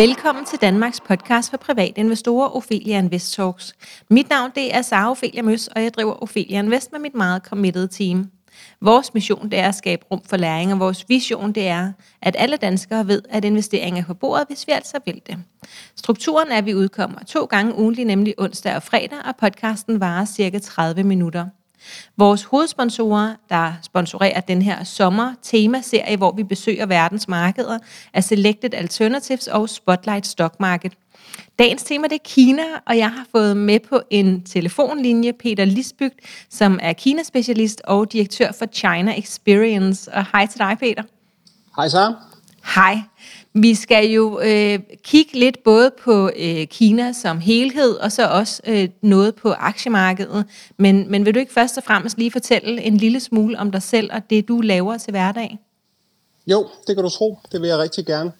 Velkommen til Danmarks podcast for private investorer, Ophelia Invest Talks. Mit navn det er Sara Ophelia Møs, og jeg driver Ophelia Invest med mit meget committed team. Vores mission det er at skabe rum for læring, og vores vision det er, at alle danskere ved, at investering er på bordet, hvis vi altså vil det. Strukturen er, at vi udkommer to gange ugentlig, nemlig onsdag og fredag, og podcasten varer cirka 30 minutter. Vores hovedsponsorer, der sponsorerer den her sommer-temaserie, hvor vi besøger verdens markeder, er Selected Alternatives og Spotlight Stock Market. Dagens tema det er Kina, og jeg har fået med på en telefonlinje Peter Lisbygt, som er Kina-specialist og direktør for China Experience. Og hej til dig, Peter. Hej så. Hej. Vi skal jo øh, kigge lidt både på øh, Kina som helhed, og så også øh, noget på aktiemarkedet. Men, men vil du ikke først og fremmest lige fortælle en lille smule om dig selv og det, du laver til hverdag? Jo, det kan du tro. Det vil jeg rigtig gerne.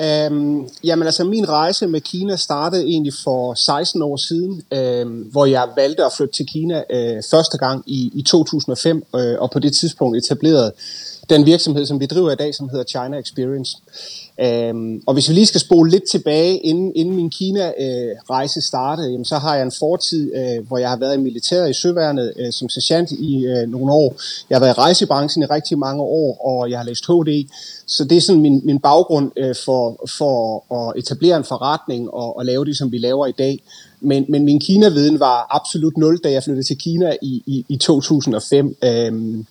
Øhm, jamen altså, min rejse med Kina startede egentlig for 16 år siden, øhm, hvor jeg valgte at flytte til Kina øh, første gang i, i 2005, øh, og på det tidspunkt etablerede den virksomhed, som vi driver i dag, som hedder China Experience. Øhm, og hvis vi lige skal spole lidt tilbage, inden, inden min Kina-rejse øh, startede, jamen, så har jeg en fortid, øh, hvor jeg har været i militæret i Søværnet øh, som sergeant i øh, nogle år. Jeg har været i rejsebranchen i rigtig mange år, og jeg har læst HD. Så det er sådan min, min baggrund øh, for, for at etablere en forretning og, og lave det, som vi laver i dag. Men, men min Kina-viden var absolut nul, da jeg flyttede til Kina i, i, i 2005. Øhm,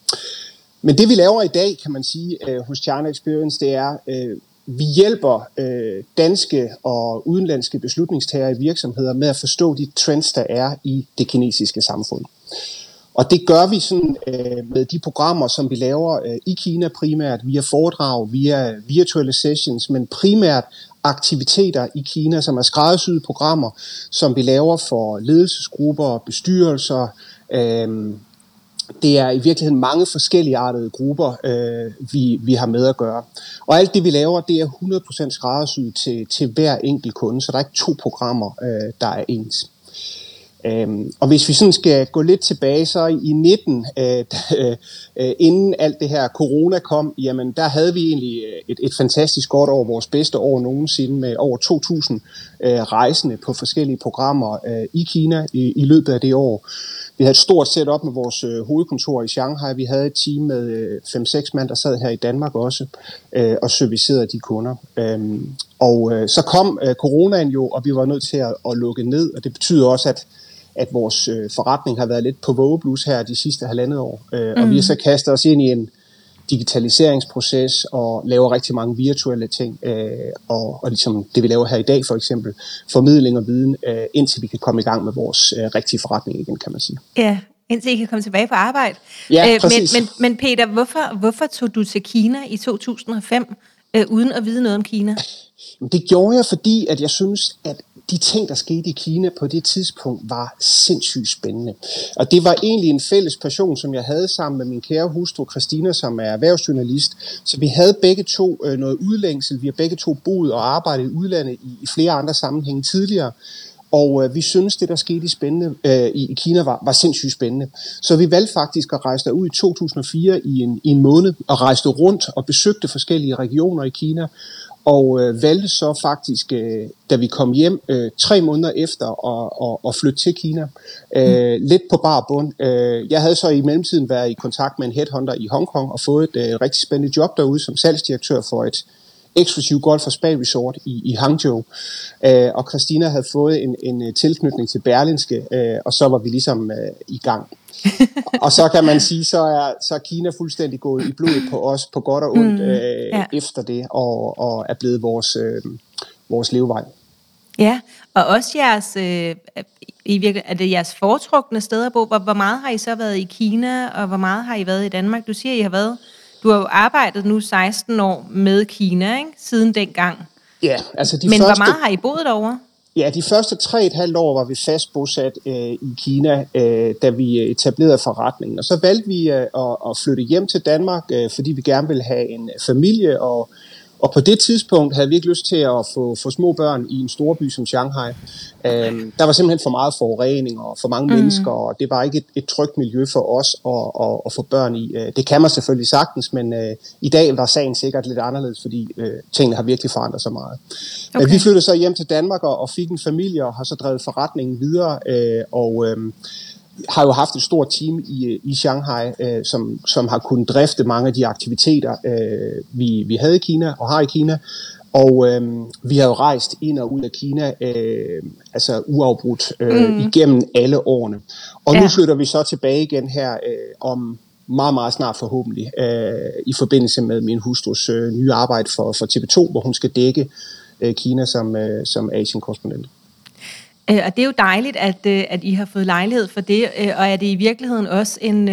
men det vi laver i dag, kan man sige, øh, hos China Experience, det er, øh, vi hjælper øh, danske og udenlandske beslutningstagere i virksomheder med at forstå de trends, der er i det kinesiske samfund. Og det gør vi sådan øh, med de programmer, som vi laver øh, i Kina primært via foredrag, via virtuelle sessions, men primært aktiviteter i Kina, som er skræddersyede programmer, som vi laver for ledelsesgrupper, bestyrelser, øh, det er i virkeligheden mange forskellige artede grupper, øh, vi, vi har med at gøre. Og alt det, vi laver, det er 100% skræddersyet til, til hver enkelt kunde, så der er ikke to programmer, øh, der er ens. Øhm, og hvis vi sådan skal gå lidt tilbage, så i 19, øh, øh, øh, inden alt det her corona kom, jamen der havde vi egentlig øh, et, et fantastisk godt år, vores bedste år nogensinde, med over 2.000 øh, rejsende på forskellige programmer øh, i Kina i, i løbet af det år. Vi havde et stort setup med vores øh, hovedkontor i Shanghai. Vi havde et team med øh, 5-6 mand, der sad her i Danmark også øh, og servicerede de kunder. Øhm, og øh, så kom øh, coronaen jo, og vi var nødt til at, at lukke ned, og det betyder også, at at vores øh, forretning har været lidt på vågeblus her de sidste halvandet år. Øh, mm. Og vi har så kastet os ind i en digitaliseringsproces og laver rigtig mange virtuelle ting. Øh, og, og ligesom det vi laver her i dag for eksempel, formidling og viden, øh, indtil vi kan komme i gang med vores øh, rigtige forretning igen, kan man sige. Ja, indtil I kan komme tilbage på arbejde. Ja, øh, men, men, men Peter, hvorfor, hvorfor tog du til Kina i 2005, øh, uden at vide noget om Kina? Det gjorde jeg, fordi at jeg synes, at de ting, der skete i Kina på det tidspunkt, var sindssygt spændende. Og det var egentlig en fælles passion, som jeg havde sammen med min kære hustru Christina, som er erhvervsjournalist. Så vi havde begge to øh, noget udlængsel. Vi har begge to boet og arbejdet i udlandet i flere andre sammenhænge tidligere. Og øh, vi synes, det der skete i, spændende, øh, i, i Kina var, var sindssygt spændende. Så vi valgte faktisk at rejse derud i 2004 i en, i en måned, og rejste rundt og besøgte forskellige regioner i Kina, og øh, valgte så faktisk, øh, da vi kom hjem øh, tre måneder efter, at, at, at flytte til Kina. Øh, mm. Lidt på bar bund. Øh, jeg havde så i mellemtiden været i kontakt med en headhunter i Hongkong og fået et øh, rigtig spændende job derude som salgsdirektør for et eksklusiv golf og spa resort i, i Hangzhou. Øh, og Christina havde fået en, en øh, tilknytning til Berlinske, øh, og så var vi ligesom øh, i gang. og så kan man sige, så er, så er Kina fuldstændig gået i blodet på os, på godt og ondt, mm, øh, ja. efter det, og, og er blevet vores, øh, vores levevej. Ja, og også jeres, øh, i virkelig, er det jeres foretrukne steder at bo? Hvor, hvor meget har I så været i Kina, og hvor meget har I været i Danmark? Du siger, I har været du har jo arbejdet nu 16 år med Kina, ikke? Siden dengang. Ja, altså de Men første... hvor meget har I boet derovre? Ja, de første tre et halvt år var vi fast bosat øh, i Kina, øh, da vi etablerede forretningen. Og så valgte vi øh, at, at flytte hjem til Danmark, øh, fordi vi gerne ville have en familie og, Og på det tidspunkt havde vi ikke lyst til at få, få små børn i en stor by som Shanghai. Øhm, der var simpelthen for meget forurening og for mange mm. mennesker, og det var ikke et, et trygt miljø for os at, at, at få børn i. Øh, det kan man selvfølgelig sagtens, men øh, i dag var sagen sikkert lidt anderledes, fordi øh, tingene har virkelig forandret sig meget. Okay. Vi flyttede så hjem til Danmark og, og fik en familie og har så drevet forretningen videre, øh, og... Øh, har jo haft et stort team i, i Shanghai, øh, som, som har kunnet drifte mange af de aktiviteter, øh, vi, vi havde i Kina og har i Kina. Og øh, vi har jo rejst ind og ud af Kina, øh, altså uafbrudt, øh, mm. igennem alle årene. Og ja. nu flytter vi så tilbage igen her øh, om meget, meget snart forhåbentlig, øh, i forbindelse med min hustrus øh, nye arbejde for, for TV2, hvor hun skal dække øh, Kina som, øh, som Asien-korrespondent. Øh, og det er jo dejligt, at, øh, at I har fået lejlighed for det, øh, og er det i virkeligheden også en,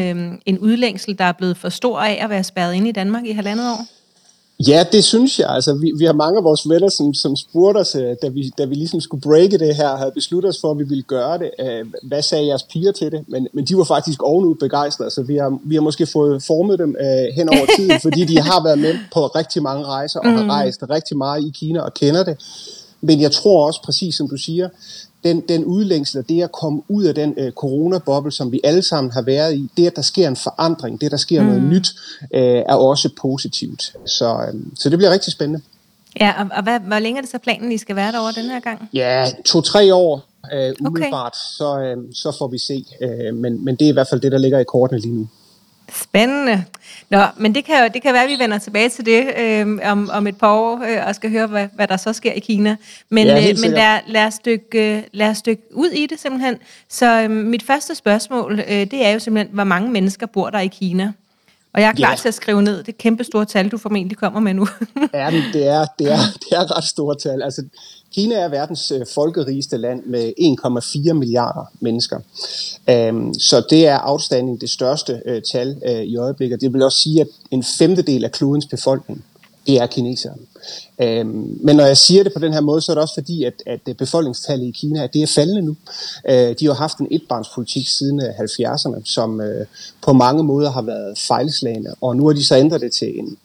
en udlængsel, der er blevet for stor af at være spærret inde i Danmark i halvandet år? Ja, det synes jeg. Altså, vi, vi har mange af vores venner, som, som spurgte os, da vi, da vi ligesom skulle breake det her, havde besluttet os for, at vi ville gøre det. Hvad sagde jeres piger til det? Men, men de var faktisk ovenud begejstrede, så vi har, vi har måske fået formet dem uh, hen over tiden, fordi de har været med på rigtig mange rejser og mm. har rejst rigtig meget i Kina og kender det. Men jeg tror også, præcis som du siger, den, den udlængsel det at komme ud af den øh, coronaboble, som vi alle sammen har været i, det at der sker en forandring, det at der sker mm. noget nyt, øh, er også positivt. Så, øh, så det bliver rigtig spændende. Ja, og, og hvad, hvor længe er det så planen, I skal være derovre den her gang? Ja, to-tre år øh, umiddelbart, okay. så, øh, så får vi se. Øh, men, men det er i hvert fald det, der ligger i kortene lige nu. Spændende. Nå, men det kan, det kan være, at vi vender tilbage til det øh, om, om et par år, øh, og skal høre, hvad, hvad der så sker i Kina. Men, ja, øh, men lad, lad, os dykke, øh, lad os dykke ud i det simpelthen. Så øh, mit første spørgsmål, øh, det er jo simpelthen, hvor mange mennesker bor der i Kina? Og jeg er klar ja. til at skrive ned det kæmpe store tal, du formentlig kommer med nu. ja, det er, det, er, det er ret store tal. Altså, Kina er verdens øh, folkerigeste land med 1,4 milliarder mennesker. Um, så det er outstanding det største øh, tal øh, i øjeblikket. Det vil også sige, at en femtedel af klodens befolkning, det er kinesere. Øhm, men når jeg siger det på den her måde, så er det også fordi, at, at øh, befolkningstallet i Kina at det er faldende nu. Øh, de har haft en etbarnspolitik siden 70'erne, som øh, på mange måder har været fejlslagende, og nu har de så ændret det til en,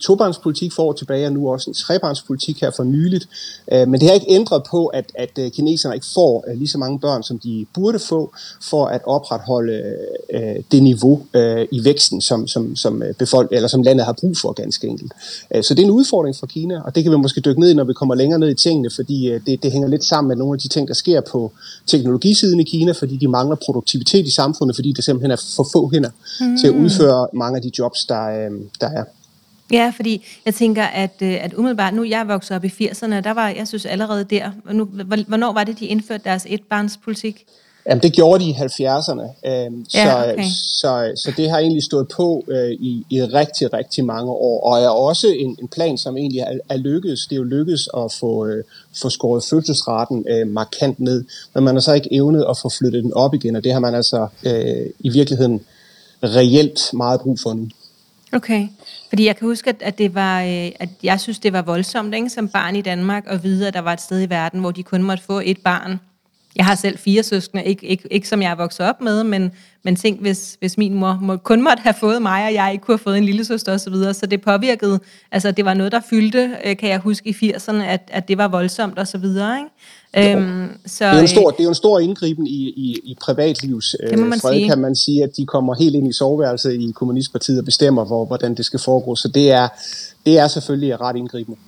tobarnspolitik for år tilbage, og nu også en trebarnspolitik her for nyligt. Øh, men det har ikke ændret på, at, at øh, kineserne ikke får øh, lige så mange børn, som de burde få, for at opretholde det niveau i væksten, som, som, som, befolk, eller som landet har brug for ganske enkelt. Så det er en udfordring for Kina, og det kan vi måske dykke ned i, når vi kommer længere ned i tingene, fordi det, det hænger lidt sammen med nogle af de ting, der sker på teknologisiden i Kina, fordi de mangler produktivitet i samfundet, fordi der simpelthen er for få hænder mm. til at udføre mange af de jobs, der, der er. Ja, fordi jeg tænker, at, øh, at umiddelbart, nu jeg vokset op i 80'erne, der var, jeg synes allerede der, nu, hvornår var det, de indførte deres etbarnspolitik? Jamen, det gjorde de i 70'erne, øhm, ja, så, okay. så, så det har egentlig stået på øh, i, i rigtig, rigtig mange år, og er også en, en plan, som egentlig er, er lykkedes. Det er jo lykkedes at få, øh, få skåret fødselsraten øh, markant ned, men man har så ikke evnet at få flyttet den op igen, og det har man altså øh, i virkeligheden reelt meget brug for nu. Okay, fordi jeg kan huske, at, det var, øh, at jeg synes, det var voldsomt ikke, som barn i Danmark at vide, at der var et sted i verden, hvor de kun måtte få et barn. Jeg har selv fire søskende, ikke, ikke, ikke som jeg er vokset op med, men, men tænk, hvis, hvis min mor må, kun måtte have fået mig, og jeg ikke kunne have fået en lille søster osv., så, videre. så det påvirkede, altså det var noget, der fyldte, øh, kan jeg huske i 80'erne, at, at det var voldsomt og så videre, ikke? Øhm, så, det, er en stor, det er jo en stor indgriben i, i, i privatlivs øh, man fred, sige. kan man sige, at de kommer helt ind i soveværelset i Kommunistpartiet og bestemmer, hvor, hvordan det skal foregå. Så det er, det er selvfølgelig ret indgribende.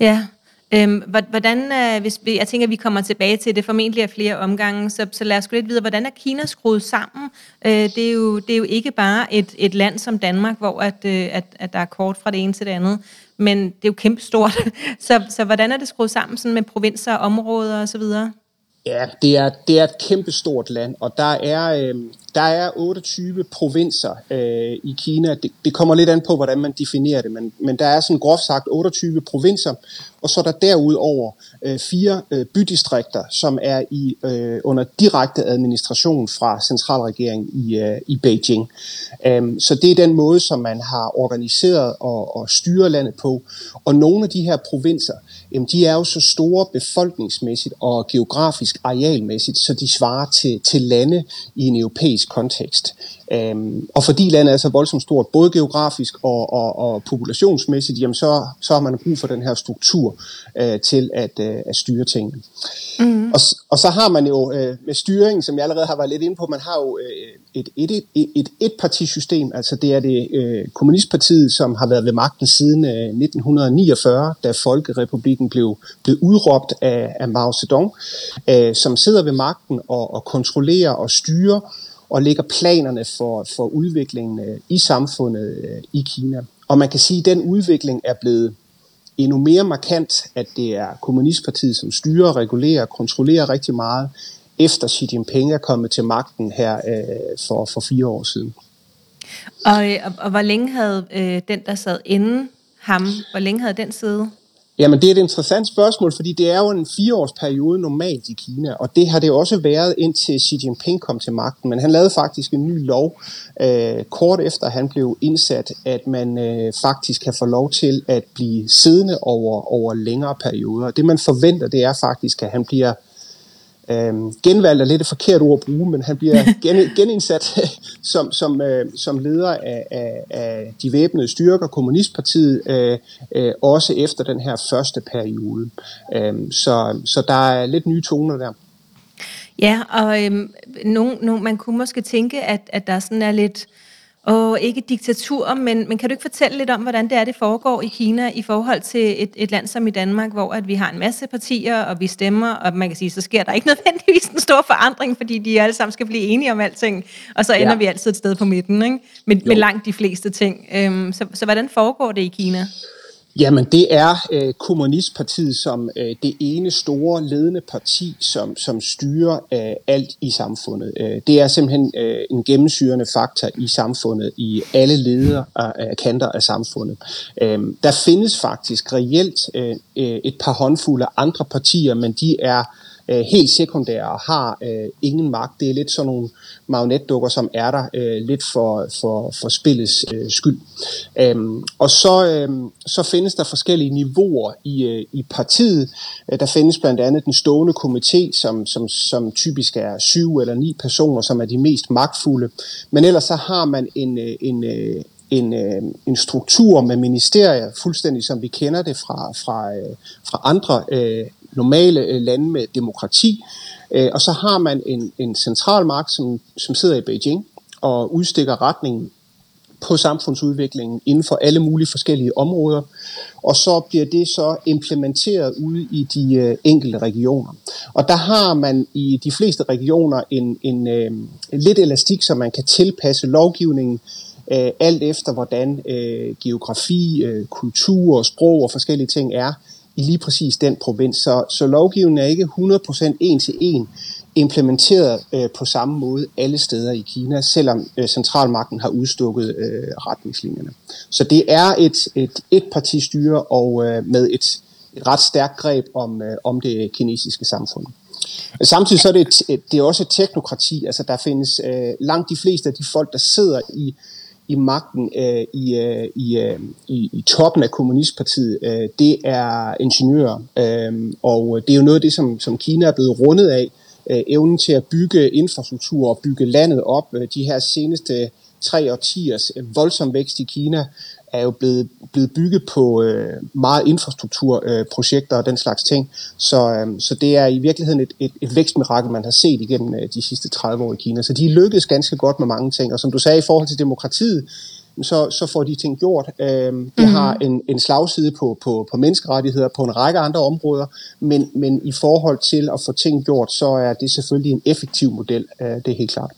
Ja, Øhm, hvordan, øh, hvis vi, jeg tænker, at vi kommer tilbage til det formentlig af flere omgange, så, så lad os gå lidt videre. Hvordan er Kina skruet sammen? Øh, det, er jo, det er jo ikke bare et, et land som Danmark, hvor at, øh, at, at der er kort fra det ene til det andet, men det er jo kæmpestort. så, så hvordan er det skruet sammen sådan med provinser, områder osv.? Ja, det er, det er et kæmpestort land, og der er, øh, der er 28 provinser øh, i Kina. Det, det kommer lidt an på, hvordan man definerer det, men, men der er sådan groft sagt 28 provinser, og så er der derudover øh, fire øh, bydistrikter, som er i øh, under direkte administration fra centralregeringen i, øh, i Beijing. Um, så det er den måde, som man har organiseret og, og styrer landet på. Og nogle af de her provinser jamen de er jo så store befolkningsmæssigt og geografisk arealmæssigt, så de svarer til, til lande i en europæisk kontekst. Øhm, og fordi landet er så voldsomt stort, både geografisk og, og, og populationsmæssigt, jamen så, så har man brug for den her struktur øh, til at, øh, at styre tingene. Mm. Og, og så har man jo øh, med styringen, som jeg allerede har været lidt inde på, man har jo øh, et, et, et, et etpartisystem, altså det er det øh, kommunistpartiet, som har været ved magten siden øh, 1949, da Folkerepublikken blev, blev udråbt af, af Mao Zedong, øh, som sidder ved magten og, og kontrollerer og styrer og lægger planerne for, for udviklingen øh, i samfundet øh, i Kina. Og man kan sige, at den udvikling er blevet endnu mere markant, at det er Kommunistpartiet, som styrer, regulerer og kontrollerer rigtig meget, efter Xi Jinping er kommet til magten her øh, for, for fire år siden. Og, øh, og, og hvor længe havde øh, den, der sad inden ham, hvor længe havde den siddet? Jamen, det er et interessant spørgsmål, fordi det er jo en fireårsperiode normalt i Kina, og det har det også været indtil Xi Jinping kom til magten. Men han lavede faktisk en ny lov, øh, kort efter han blev indsat, at man øh, faktisk kan få lov til at blive siddende over, over længere perioder. Det man forventer, det er faktisk, at han bliver øh, genvalgt er lidt et forkert ord at bruge, men han bliver gen, genindsat som, som, øh, som leder af, af, af de væbnede styrker, Kommunistpartiet, øh, øh, også efter den her første periode. Øh, så, så der er lidt nye toner der. Ja, og øhm, nogen, nogen, man kunne måske tænke, at, at der sådan er lidt og ikke diktatur, men, men kan du ikke fortælle lidt om, hvordan det er, det foregår i Kina i forhold til et, et land som i Danmark, hvor at vi har en masse partier, og vi stemmer, og man kan sige, så sker der ikke nødvendigvis en stor forandring, fordi de alle sammen skal blive enige om alting, og så ender ja. vi altid et sted på midten, ikke? Med, med langt de fleste ting. Øhm, så, så hvordan foregår det i Kina? Jamen, det er øh, Kommunistpartiet som øh, det ene store ledende parti, som, som styrer øh, alt i samfundet. Øh, det er simpelthen øh, en gennemsyrende faktor i samfundet, i alle ledere øh, af kanter af samfundet. Øh, der findes faktisk reelt øh, øh, et par håndfulde andre partier, men de er øh, helt sekundære og har øh, ingen magt. Det er lidt sådan nogle magnetdukker, som er der øh, lidt for, for, for spillets øh, skyld. Øhm, og så, øh, så findes der forskellige niveauer i, øh, i partiet. Øh, der findes blandt andet den stående komité, som, som, som typisk er syv eller ni personer, som er de mest magtfulde. Men ellers så har man en, øh, en, øh, en, øh, en struktur med ministerier, fuldstændig som vi kender det fra, fra, øh, fra andre øh, normale øh, lande med demokrati. Øh, og så har man en, en central magt, som, som sidder i Beijing og udstikker retningen på samfundsudviklingen inden for alle mulige forskellige områder, og så bliver det så implementeret ude i de øh, enkelte regioner. Og der har man i de fleste regioner en, en, en lidt elastik, så man kan tilpasse lovgivningen alt efter hvordan øh, geografi, øh, kultur, sprog og forskellige ting er i lige præcis den provins. Så, så lovgivningen er ikke 100% en til en implementeret øh, på samme måde alle steder i Kina, selvom øh, centralmagten har udstukket øh, retningslinjerne. Så det er et, et etpartistyre og øh, med et, et ret stærkt greb om, øh, om det kinesiske samfund. Samtidig så er det, et, et, det er også et teknokrati, altså der findes øh, langt de fleste af de folk, der sidder i i magten øh, i, øh, i, øh, i, i toppen af kommunistpartiet, øh, det er ingeniører. Øh, og det er jo noget af det, som, som Kina er blevet rundet af. Øh, evnen til at bygge infrastruktur og bygge landet op. Øh, de her seneste tre årtiers voldsom vækst i Kina er jo blevet, blevet bygget på øh, meget infrastrukturprojekter øh, og den slags ting. Så, øh, så det er i virkeligheden et, et, et vækstmirakel, man har set igennem øh, de sidste 30 år i Kina. Så de lykkedes ganske godt med mange ting. Og som du sagde i forhold til demokratiet, så, så får de ting gjort. Øh, det mm. har en, en slagside på, på, på menneskerettigheder på en række andre områder, men, men i forhold til at få ting gjort, så er det selvfølgelig en effektiv model. Øh, det er helt klart.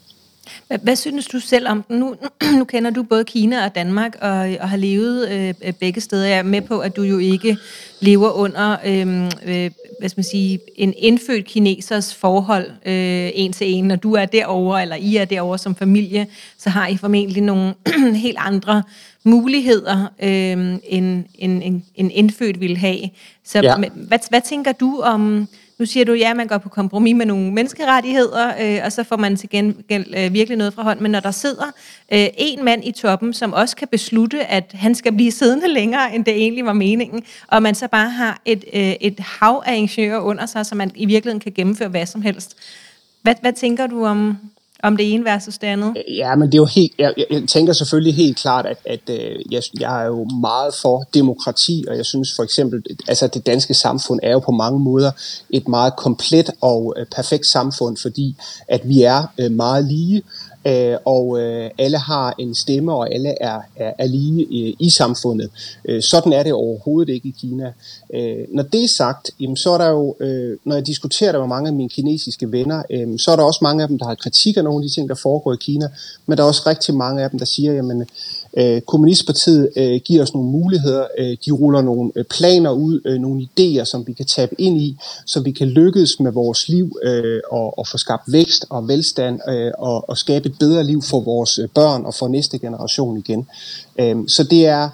Hvad, hvad synes du selv om den? Nu, nu kender du både Kina og Danmark og, og har levet øh, begge steder. Jeg er med på, at du jo ikke lever under øh, øh, hvad skal man sige, en indfødt kinesers forhold øh, en til en. Når du er derovre, eller I er derovre som familie, så har I formentlig nogle helt andre muligheder, øh, end en, en, en indfødt ville have. Så ja. hvad, hvad tænker du om nu siger du, ja, man går på kompromis med nogle menneskerettigheder, øh, og så får man til gengæld øh, virkelig noget fra hånden. Men når der sidder øh, en mand i toppen, som også kan beslutte, at han skal blive siddende længere, end det egentlig var meningen, og man så bare har et, øh, et hav af ingeniører under sig, så man i virkeligheden kan gennemføre hvad som helst. Hvad, hvad tænker du om, om det ene versus det andet? Øh, ja, men det er jo helt, jeg, jeg tænker selvfølgelig helt klart, at, at øh, jeg, jeg er jo meget for demokrati, og jeg synes for eksempel, altså det danske samfund er jo på mange måder et meget komplet og øh, perfekt samfund, fordi at vi er meget lige, øh, og øh, alle har en stemme, og alle er, er, er lige øh, i samfundet. Øh, sådan er det overhovedet ikke i Kina. Øh, når det er sagt, jamen, så er der jo, øh, når jeg diskuterer det med mange af mine kinesiske venner, øh, så er der også mange af dem, der har kritik af nogle af de ting, der foregår i Kina, men der er også rigtig mange af dem, der siger, jamen, Øh, Kommunistpartiet øh, giver os nogle muligheder, øh, de ruller nogle øh, planer ud, øh, nogle idéer, som vi kan tabe ind i, så vi kan lykkes med vores liv øh, og, og få skabt vækst og velstand øh, og, og skabe et bedre liv for vores øh, børn og for næste generation igen. Øh, så det er...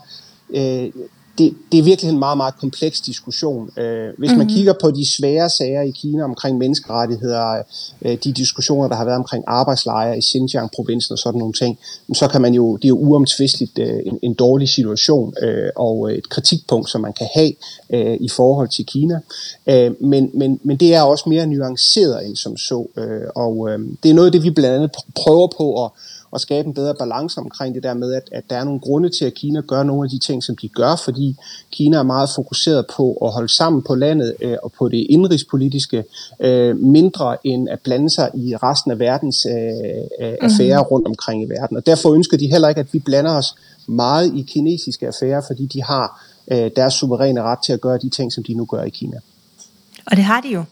Øh, det, det er virkelig en meget, meget kompleks diskussion. Øh, hvis man mm-hmm. kigger på de svære sager i Kina omkring menneskerettigheder, øh, de diskussioner, der har været omkring arbejdslejre i Xinjiang-provinsen og sådan nogle ting, så kan man jo, det er jo uomtvisteligt øh, en, en dårlig situation og et kritikpunkt, som man kan have i forhold til Kina. Men, men, men det er også mere nuanceret end som så, og det er noget af det, vi blandt andet prøver på at at skabe en bedre balance omkring det der med, at, at der er nogle grunde til, at Kina gør nogle af de ting, som de gør, fordi Kina er meget fokuseret på at holde sammen på landet øh, og på det indrigspolitiske, øh, mindre end at blande sig i resten af verdens øh, øh, affærer mm-hmm. rundt omkring i verden. Og derfor ønsker de heller ikke, at vi blander os meget i kinesiske affærer, fordi de har øh, deres suveræne ret til at gøre de ting, som de nu gør i Kina. Og det har de jo.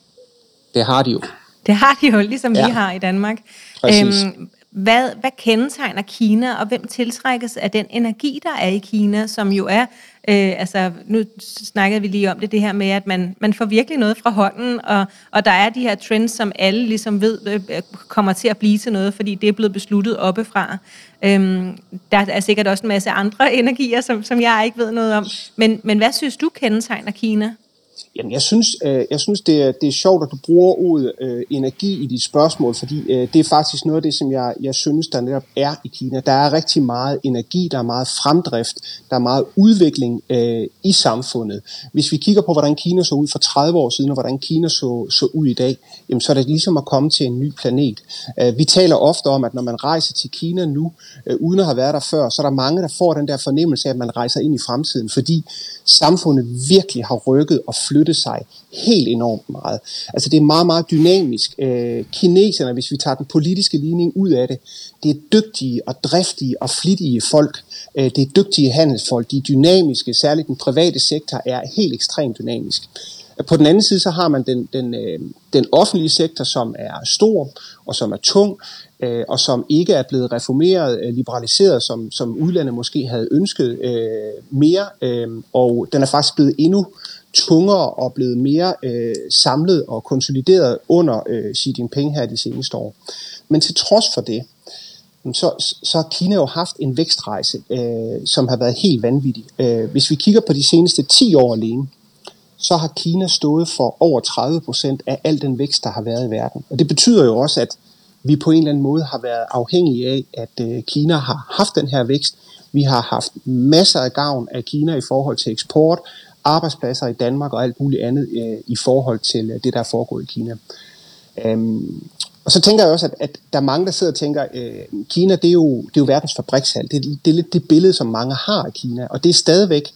Det har de jo. Det har de jo, ligesom ja. vi har i Danmark. Præcis. Øhm, hvad, hvad kendetegner Kina, og hvem tiltrækkes af den energi, der er i Kina, som jo er, øh, altså nu snakkede vi lige om det, det her med, at man, man får virkelig noget fra hånden, og, og der er de her trends, som alle ligesom ved øh, kommer til at blive til noget, fordi det er blevet besluttet oppefra. Øhm, der er sikkert også en masse andre energier, som, som jeg ikke ved noget om. Men, men hvad synes du kendetegner Kina? Jamen, jeg synes, øh, jeg synes det, er, det er sjovt, at du bruger ordet øh, energi i dit spørgsmål, fordi øh, det er faktisk noget af det, som jeg, jeg synes, der netop er i Kina. Der er rigtig meget energi, der er meget fremdrift, der er meget udvikling øh, i samfundet. Hvis vi kigger på, hvordan Kina så ud for 30 år siden, og hvordan Kina så, så ud i dag, jamen, så er det ligesom at komme til en ny planet. Øh, vi taler ofte om, at når man rejser til Kina nu, øh, uden at have været der før, så er der mange, der får den der fornemmelse af, at man rejser ind i fremtiden, fordi samfundet virkelig har rykket og flyttet sig helt enormt meget. Altså det er meget, meget dynamisk. Øh, kineserne, hvis vi tager den politiske ligning ud af det, det er dygtige og driftige og flittige folk. Øh, det er dygtige handelsfolk. De er dynamiske, særligt den private sektor er helt ekstremt dynamisk. På den anden side, så har man den, den, øh, den offentlige sektor, som er stor og som er tung, øh, og som ikke er blevet reformeret, øh, liberaliseret, som, som udlandet måske havde ønsket øh, mere, øh, og den er faktisk blevet endnu tungere og blevet mere øh, samlet og konsolideret under øh, Xi Jinping her de seneste år. Men til trods for det, så, så har Kina jo haft en vækstrejse, øh, som har været helt vanvittig. Øh, hvis vi kigger på de seneste 10 år alene, så har Kina stået for over 30 procent af al den vækst, der har været i verden. Og det betyder jo også, at vi på en eller anden måde har været afhængige af, at øh, Kina har haft den her vækst. Vi har haft masser af gavn af Kina i forhold til eksport, arbejdspladser i Danmark og alt muligt andet øh, i forhold til øh, det, der er foregået i Kina. Øhm, og så tænker jeg også, at, at der er mange, der sidder og tænker, øh, Kina det er, jo, det er jo verdens fabrikshal. Det, det er lidt det billede, som mange har af Kina, og det er stadigvæk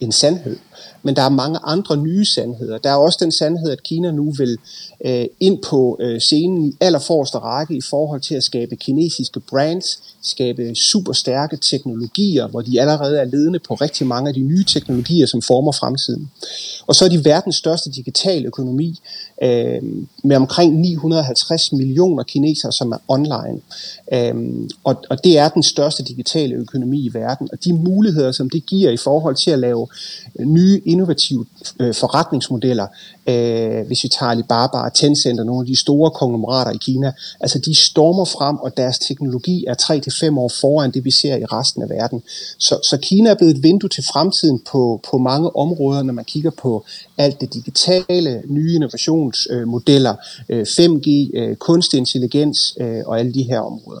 en sandhed. Men der er mange andre nye sandheder. Der er også den sandhed, at Kina nu vil øh, ind på øh, scenen i allerforreste række i forhold til at skabe kinesiske brands, skabe super stærke teknologier, hvor de allerede er ledende på rigtig mange af de nye teknologier, som former fremtiden. Og så er de verdens største digitale økonomi øh, med omkring 950 millioner kinesere, som er online. Øh, og, og det er den største digitale økonomi i verden. Og de muligheder, som det giver i forhold til at lave nye innovative øh, forretningsmodeller, øh, hvis vi tager Alibaba og Tencent og nogle af de store konglomerater i Kina, altså de stormer frem, og deres teknologi er 3-5 år foran det, vi ser i resten af verden. Så, så Kina er blevet et vindue til fremtiden på, på mange områder, når man kigger på alt det digitale, nye innovationsmodeller, øh, øh 5G, øh, kunstig intelligens øh, og alle de her områder.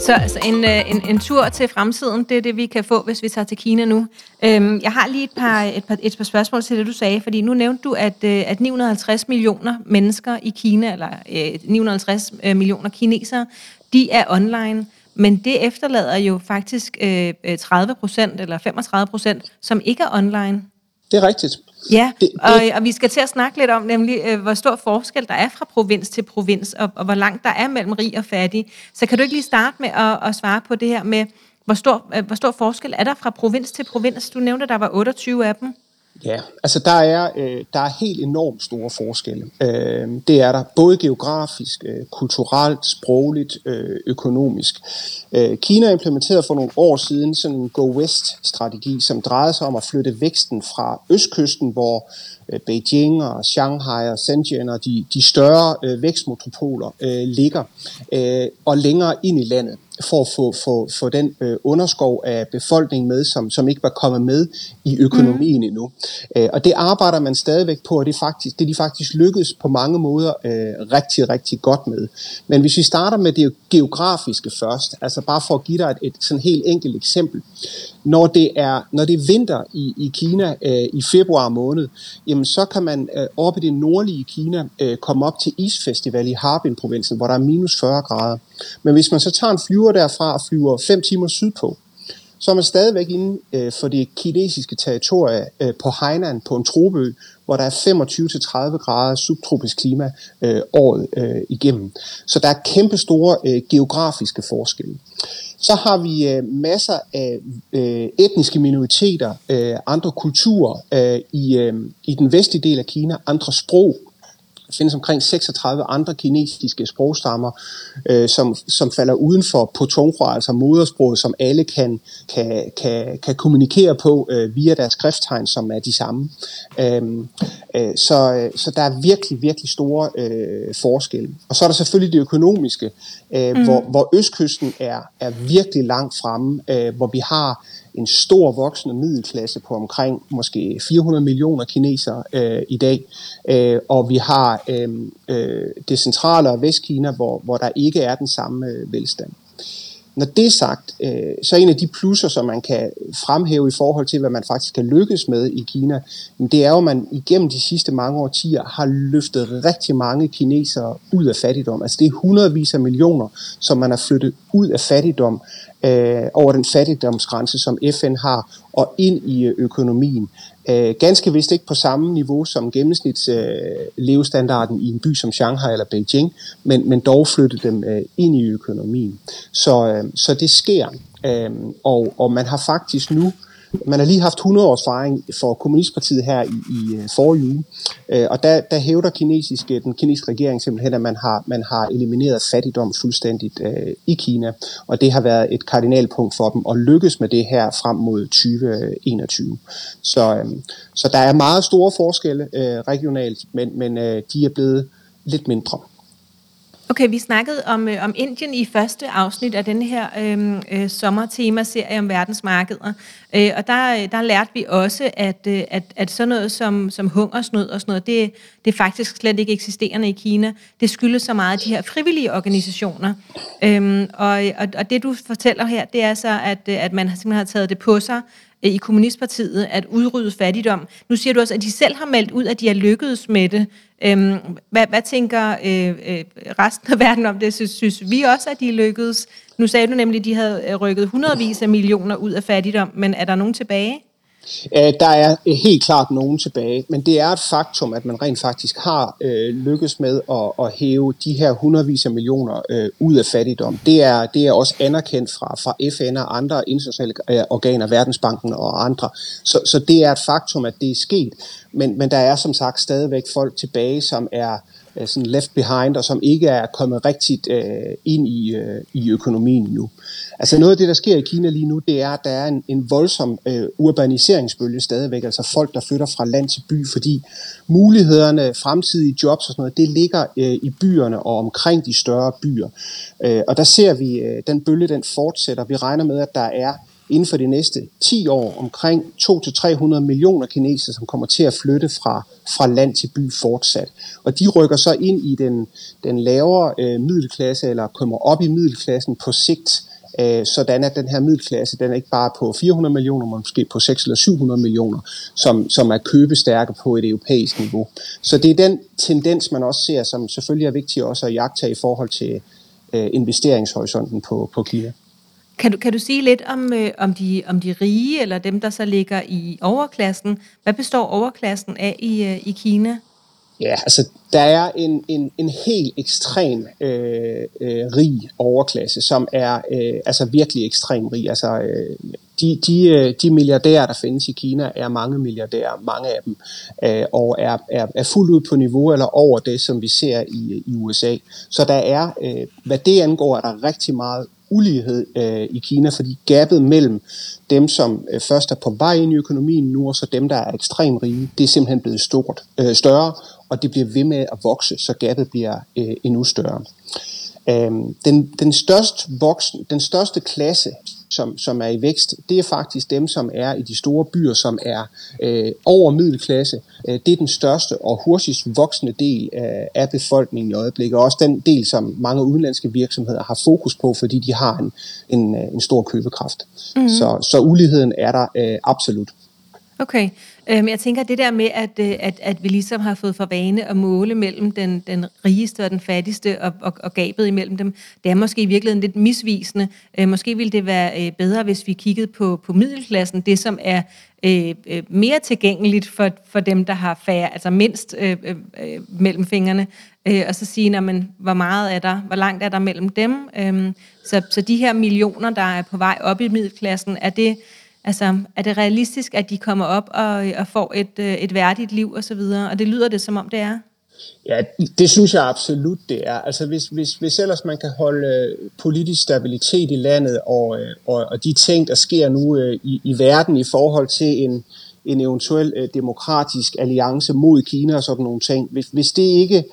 Så altså en, øh, en, en tur til fremtiden, det er det, vi kan få, hvis vi tager til Kina nu. Øhm, jeg har lige et par, et, par, et par spørgsmål til det, du sagde, fordi nu nævnte du, at, øh, at 950 millioner mennesker i Kina, eller øh, 950 øh, millioner kinesere, de er online. Men det efterlader jo faktisk øh, 30 procent eller 35 procent, som ikke er online. Det er rigtigt. Ja, det, det, og, og vi skal til at snakke lidt om nemlig, øh, hvor stor forskel der er fra provins til provins, og, og hvor langt der er mellem rig og fattig. Så kan du ikke lige starte med at, at svare på det her med, hvor stor, øh, hvor stor forskel er der fra provins til provins? Du nævnte, at der var 28 af dem. Ja, altså der er, øh, der er helt enormt store forskelle. Øh, det er der både geografisk, øh, kulturelt, sprogligt, øh, økonomisk. Øh, Kina implementerede for nogle år siden sådan en Go West-strategi, som drejede sig om at flytte væksten fra østkysten, hvor Beijing og Shanghai og Shenzhen og de, de større øh, vækstmetropoler øh, ligger, øh, og længere ind i landet for at få, få, få den øh, underskov af befolkningen med, som, som ikke var kommet med i økonomien mm. endnu. Øh, og det arbejder man stadigvæk på, og det faktisk, det de faktisk lykkedes på mange måder øh, rigtig, rigtig godt med. Men hvis vi starter med det geografiske først, altså bare for at give dig et, et sådan helt enkelt eksempel. Når det er, når det er vinter i, i Kina øh, i februar måned, jamen så kan man øh, oppe i det nordlige Kina øh, komme op til isfestival i Harbin-provinsen, hvor der er minus 40 grader. Men hvis man så tager en flyver derfra og flyver 5 timer sydpå, så er man stadigvæk inde øh, for det kinesiske territorie øh, på Hainan, på en trobø, hvor der er 25-30 grader subtropisk klima øh, året øh, igennem. Så der er kæmpe store øh, geografiske forskelle. Så har vi øh, masser af øh, etniske minoriteter, øh, andre kulturer øh, i, øh, i den vestlige del af Kina, andre sprog, der findes omkring 36 andre kinesiske sprogstammer, øh, som, som falder uden for Potonghua, altså modersproget, som alle kan, kan, kan, kan kommunikere på øh, via deres skrifttegn, som er de samme. Øhm, øh, så, så der er virkelig, virkelig store øh, forskelle. Og så er der selvfølgelig det økonomiske, øh, mm. hvor, hvor Østkysten er, er virkelig langt fremme, øh, hvor vi har en stor voksende middelklasse på omkring måske 400 millioner kinesere øh, i dag. Øh, og vi har øh, øh, det centrale og Vestkina, hvor, hvor der ikke er den samme øh, velstand. Når det er sagt, øh, så er en af de plusser, som man kan fremhæve i forhold til, hvad man faktisk kan lykkes med i Kina, det er jo, at man igennem de sidste mange årtier har løftet rigtig mange kinesere ud af fattigdom. Altså det er hundredvis af millioner, som man har flyttet ud af fattigdom øh, over den fattigdomsgrænse, som FN har, og ind i økonomien. Øh, ganske vist ikke på samme niveau som gennemsnitslevestandarden øh, i en by som Shanghai eller Beijing, men, men dog flytte dem øh, ind i økonomien. Så, øh, så det sker, øh, og, og man har faktisk nu man har lige haft 100 års fejring for Kommunistpartiet her i, i øh, forrige uge, øh, og der, der hævder kinesiske, den kinesiske regering simpelthen, at man har, man har elimineret fattigdom fuldstændigt øh, i Kina, og det har været et kardinalpunkt for dem at lykkes med det her frem mod 2021. Så, øh, så der er meget store forskelle øh, regionalt, men, men øh, de er blevet lidt mindre. Okay, vi snakkede om, øh, om Indien i første afsnit af den her øhm, øh, sommertema-serie om verdensmarkeder. Øh, og der, øh, der lærte vi også, at, øh, at, at sådan noget som, som hungersnød og sådan noget, det, det er faktisk slet ikke eksisterende i Kina. Det skyldes så meget af de her frivillige organisationer. Øh, og, og, og det du fortæller her, det er så, at, øh, at man simpelthen har taget det på sig, Øh, i Kommunistpartiet at udrydde fattigdom. Nu siger du også, at de selv har meldt ud, at de har lykkedes med det. Øhm, hvad, hvad tænker øh, øh, resten af verden om det? Synes, synes vi også, at de lykkedes? Nu sagde du nemlig, at de havde øh, rykket hundredvis af millioner ud af fattigdom, men er der nogen tilbage? Øh, der er øh, helt klart nogen tilbage, men det er et faktum, at man rent faktisk har øh, lykkes med at, at hæve de her hundredvis af millioner øh, ud af fattigdom. Det er, det er også anerkendt fra, fra FN og andre internationale øh, organer, Verdensbanken og andre. Så, så det er et faktum, at det er sket, men, men der er som sagt stadigvæk folk tilbage, som er øh, Øh, sådan left behind, og som ikke er kommet rigtigt øh, ind i, øh, i økonomien nu. Altså noget af det, der sker i Kina lige nu, det er, at der er en, en voldsom øh, urbaniseringsbølge stadigvæk, altså folk, der flytter fra land til by, fordi mulighederne, fremtidige jobs og sådan noget, det ligger øh, i byerne og omkring de større byer. Øh, og der ser vi, øh, den bølge, den fortsætter. Vi regner med, at der er inden for de næste 10 år omkring 200-300 millioner kinesere, som kommer til at flytte fra, fra land til by fortsat. Og de rykker så ind i den, den lavere øh, middelklasse, eller kommer op i middelklassen på sigt, øh, sådan at den her middelklasse, den er ikke bare på 400 millioner, men måske på 600 eller 700 millioner, som, som er købestærke på et europæisk niveau. Så det er den tendens, man også ser, som selvfølgelig er vigtig også at jagte i forhold til øh, investeringshorisonten på, på Kina. Kan du, kan du sige lidt om, øh, om, de, om de rige, eller dem, der så ligger i overklassen? Hvad består overklassen af i, øh, i Kina? Ja, altså der er en, en, en helt ekstrem øh, øh, rig overklasse, som er øh, altså virkelig ekstrem rig. Altså, øh, de, de, øh, de milliardærer, der findes i Kina, er mange milliardærer, mange af dem, øh, og er, er, er fuldt ud på niveau eller over det, som vi ser i, i USA. Så der er, øh, hvad det angår, er der rigtig meget ulighed øh, i Kina, fordi gabet mellem dem, som øh, først er på vej ind i økonomien nu, og så dem, der er ekstremt rige, det er simpelthen blevet stort, øh, større, og det bliver ved med at vokse, så gabet bliver øh, endnu større. Øh, den, den, største voksen, den største klasse som, som er i vækst, det er faktisk dem, som er i de store byer, som er øh, over middelklasse. Øh, det er den største og hurtigst voksende del af, af befolkningen i øjeblikket, og også den del, som mange udenlandske virksomheder har fokus på, fordi de har en, en, øh, en stor købekraft. Mm-hmm. Så, så uligheden er der øh, absolut. Okay, øhm, jeg tænker det der med, at, øh, at, at vi ligesom har fået for vane at måle mellem den, den rigeste og den fattigste, og, og, og gabet imellem dem, det er måske i virkeligheden lidt misvisende. Øh, måske ville det være øh, bedre, hvis vi kiggede på, på middelklassen, det som er øh, øh, mere tilgængeligt for, for dem, der har færre, altså mindst øh, øh, øh mellem fingrene, øh, og så sige, når man, hvor meget er der, hvor langt er der mellem dem. Øh, så, så de her millioner, der er på vej op i middelklassen, er det Altså, er det realistisk, at de kommer op og, og får et, øh, et værdigt liv og så videre? Og det lyder det, som om det er. Ja, det synes jeg absolut, det er. Altså, hvis, hvis, hvis ellers man kan holde øh, politisk stabilitet i landet, og, øh, og, og de ting, der sker nu i, i verden i forhold til en, en eventuel demokratisk alliance mod Kina og sådan nogle ting, hvis, hvis det ikke øh,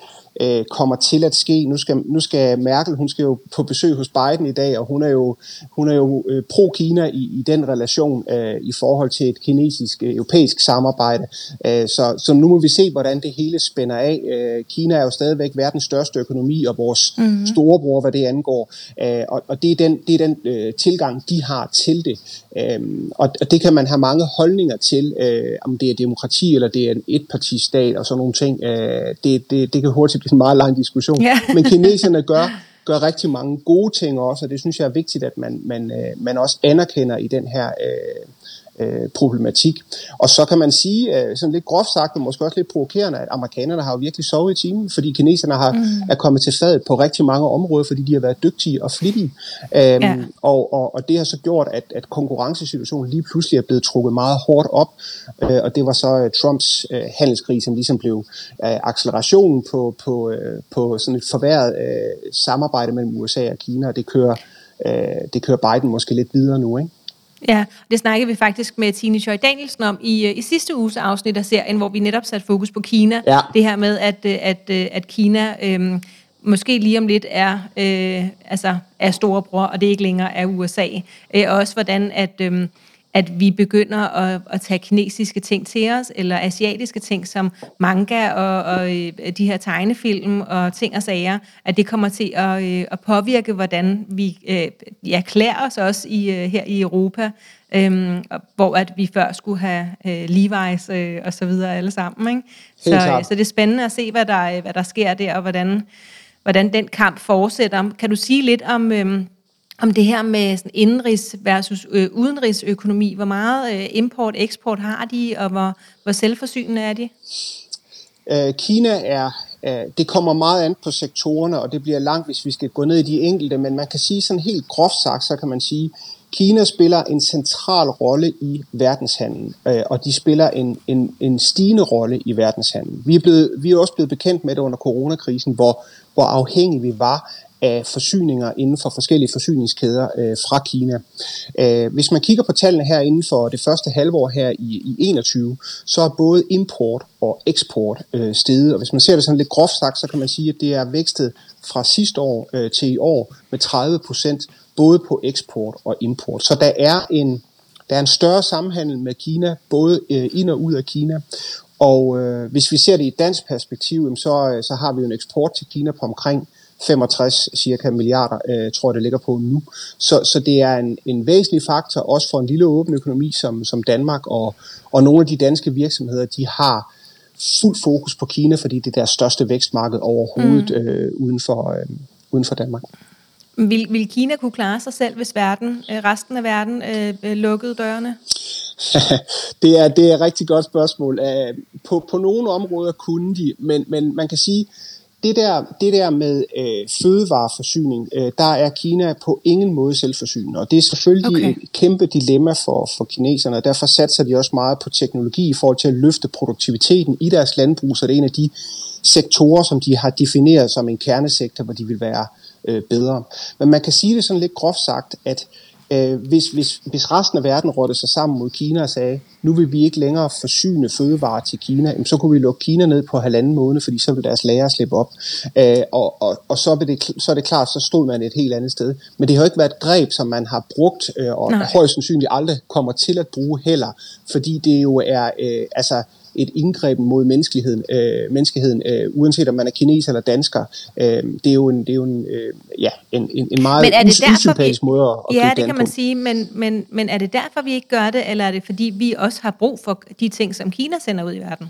kommer til at ske. Nu skal, nu skal Merkel, hun skal jo på besøg hos Biden i dag, og hun er jo, hun er jo øh, pro-Kina i, i den relation øh, i forhold til et kinesisk-europæisk øh, samarbejde. Øh, så, så nu må vi se, hvordan det hele spænder af. Øh, Kina er jo stadigvæk verdens største økonomi, og vores mm-hmm. storebror, hvad det angår. Øh, og, og det er den, det er den øh, tilgang, de har til det. Øh, og, og det kan man have mange holdninger til, øh, om det er demokrati, eller det er en etpartistat og sådan nogle ting. Øh, det, det, det kan hurtigt en meget lang diskussion. Ja. Men kineserne gør, gør rigtig mange gode ting også, og det synes jeg er vigtigt, at man, man, øh, man også anerkender i den her øh, øh, problematik. Og så kan man sige, øh, sådan lidt groft sagt, men måske også lidt provokerende, at amerikanerne har jo virkelig sovet i timen, fordi kineserne har, mm. er kommet til fadet på rigtig mange områder, fordi de har været dygtige og flittige. Øhm, ja. og, og, og det har så gjort, at, at konkurrencesituationen lige pludselig er blevet trukket meget hårdt op, øh, og det var så uh, Trumps uh, handelskrig, som ligesom blev uh, accelerationen på, på, uh, på sådan et forværret uh, samarbejde mellem USA og Kina, og det kører, uh, det kører Biden måske lidt videre nu, ikke? Ja, det snakkede vi faktisk med Tine Joy Danielsen om i, øh, i sidste uges afsnit af serien, hvor vi netop satte fokus på Kina. Ja. Det her med, at, øh, at, øh, at Kina øhm, måske lige om lidt er, øh, altså, er storebror, og det ikke længere er USA. Øh, og også hvordan, at, øhm, at vi begynder at, at tage kinesiske ting til os, eller asiatiske ting som manga og, og øh, de her tegnefilm og ting og sager, at det kommer til at, øh, at påvirke, hvordan vi øh, ja, klæder os også i, her i Europa, øhm, hvor at vi før skulle have øh, Levi's øh, og så videre alle sammen. Ikke? Så, så det er spændende at se, hvad der, hvad der sker der, og hvordan, hvordan den kamp fortsætter. Kan du sige lidt om... Øh, om det her med sådan indenrigs versus øh, udenrigsøkonomi. Hvor meget øh, import-eksport har de, og hvor, hvor selvforsynende er de? Øh, Kina er, øh, det kommer meget an på sektorerne, og det bliver langt, hvis vi skal gå ned i de enkelte, men man kan sige sådan helt groft sagt, så kan man sige, Kina spiller en central rolle i verdenshandlen, øh, og de spiller en, en, en stigende rolle i verdenshandlen. Vi er, blevet, vi er også blevet bekendt med det under coronakrisen, hvor, hvor afhængige vi var af forsyninger inden for forskellige forsyningskæder øh, fra Kina. Øh, hvis man kigger på tallene her inden for det første halvår her i, i 21, så er både import og eksport øh, steget, og hvis man ser det sådan lidt groft sagt, så kan man sige, at det er vækstet fra sidste år øh, til i år med 30 procent, både på eksport og import. Så der er en, der er en større sammenhandel med Kina, både øh, ind og ud af Kina. Og øh, hvis vi ser det i et dansk perspektiv, så, øh, så har vi jo en eksport til Kina på omkring 65 cirka milliarder, øh, tror jeg det ligger på nu. Så, så det er en, en væsentlig faktor, også for en lille åben økonomi som, som Danmark, og, og nogle af de danske virksomheder, de har fuld fokus på Kina, fordi det er deres største vækstmarked overhovedet mm. øh, uden, for, øh, uden for Danmark. Vil, vil Kina kunne klare sig selv, hvis verden, øh, resten af verden øh, øh lukkede dørene? det, er, det er et rigtig godt spørgsmål. På, på nogle områder kunne de, men, men man kan sige, det der, det der med øh, fødevareforsyning, øh, der er Kina på ingen måde selvforsynende, og det er selvfølgelig okay. et kæmpe dilemma for, for kineserne, og derfor satser de også meget på teknologi i forhold til at løfte produktiviteten i deres landbrug, så det er en af de sektorer, som de har defineret som en kernesektor, hvor de vil være øh, bedre. Men man kan sige det sådan lidt groft sagt, at øh, hvis, hvis, hvis resten af verden rådte sig sammen mod Kina og sagde, nu vil vi ikke længere forsyne fødevarer til Kina, jamen, så kunne vi lukke Kina ned på halvanden måned, fordi så vil deres lager slippe op. Øh, og og, og så, det, så er det klart, så stod man et helt andet sted. Men det har jo ikke været et greb, som man har brugt, øh, og Nej. højst sandsynligt aldrig kommer til at bruge heller, fordi det jo er, øh, altså, et indgreb mod menneskeligheden, øh, menneskeheden øh, uanset om man er kineser eller dansker. Øh, det er jo en, det er jo en, øh, ja, en, en, en meget men er det usympatisk måde at, at Ja, det kan man på. sige, men, men, men er det derfor, vi ikke gør det, eller er det fordi, vi også har brug for de ting, som Kina sender ud i verden?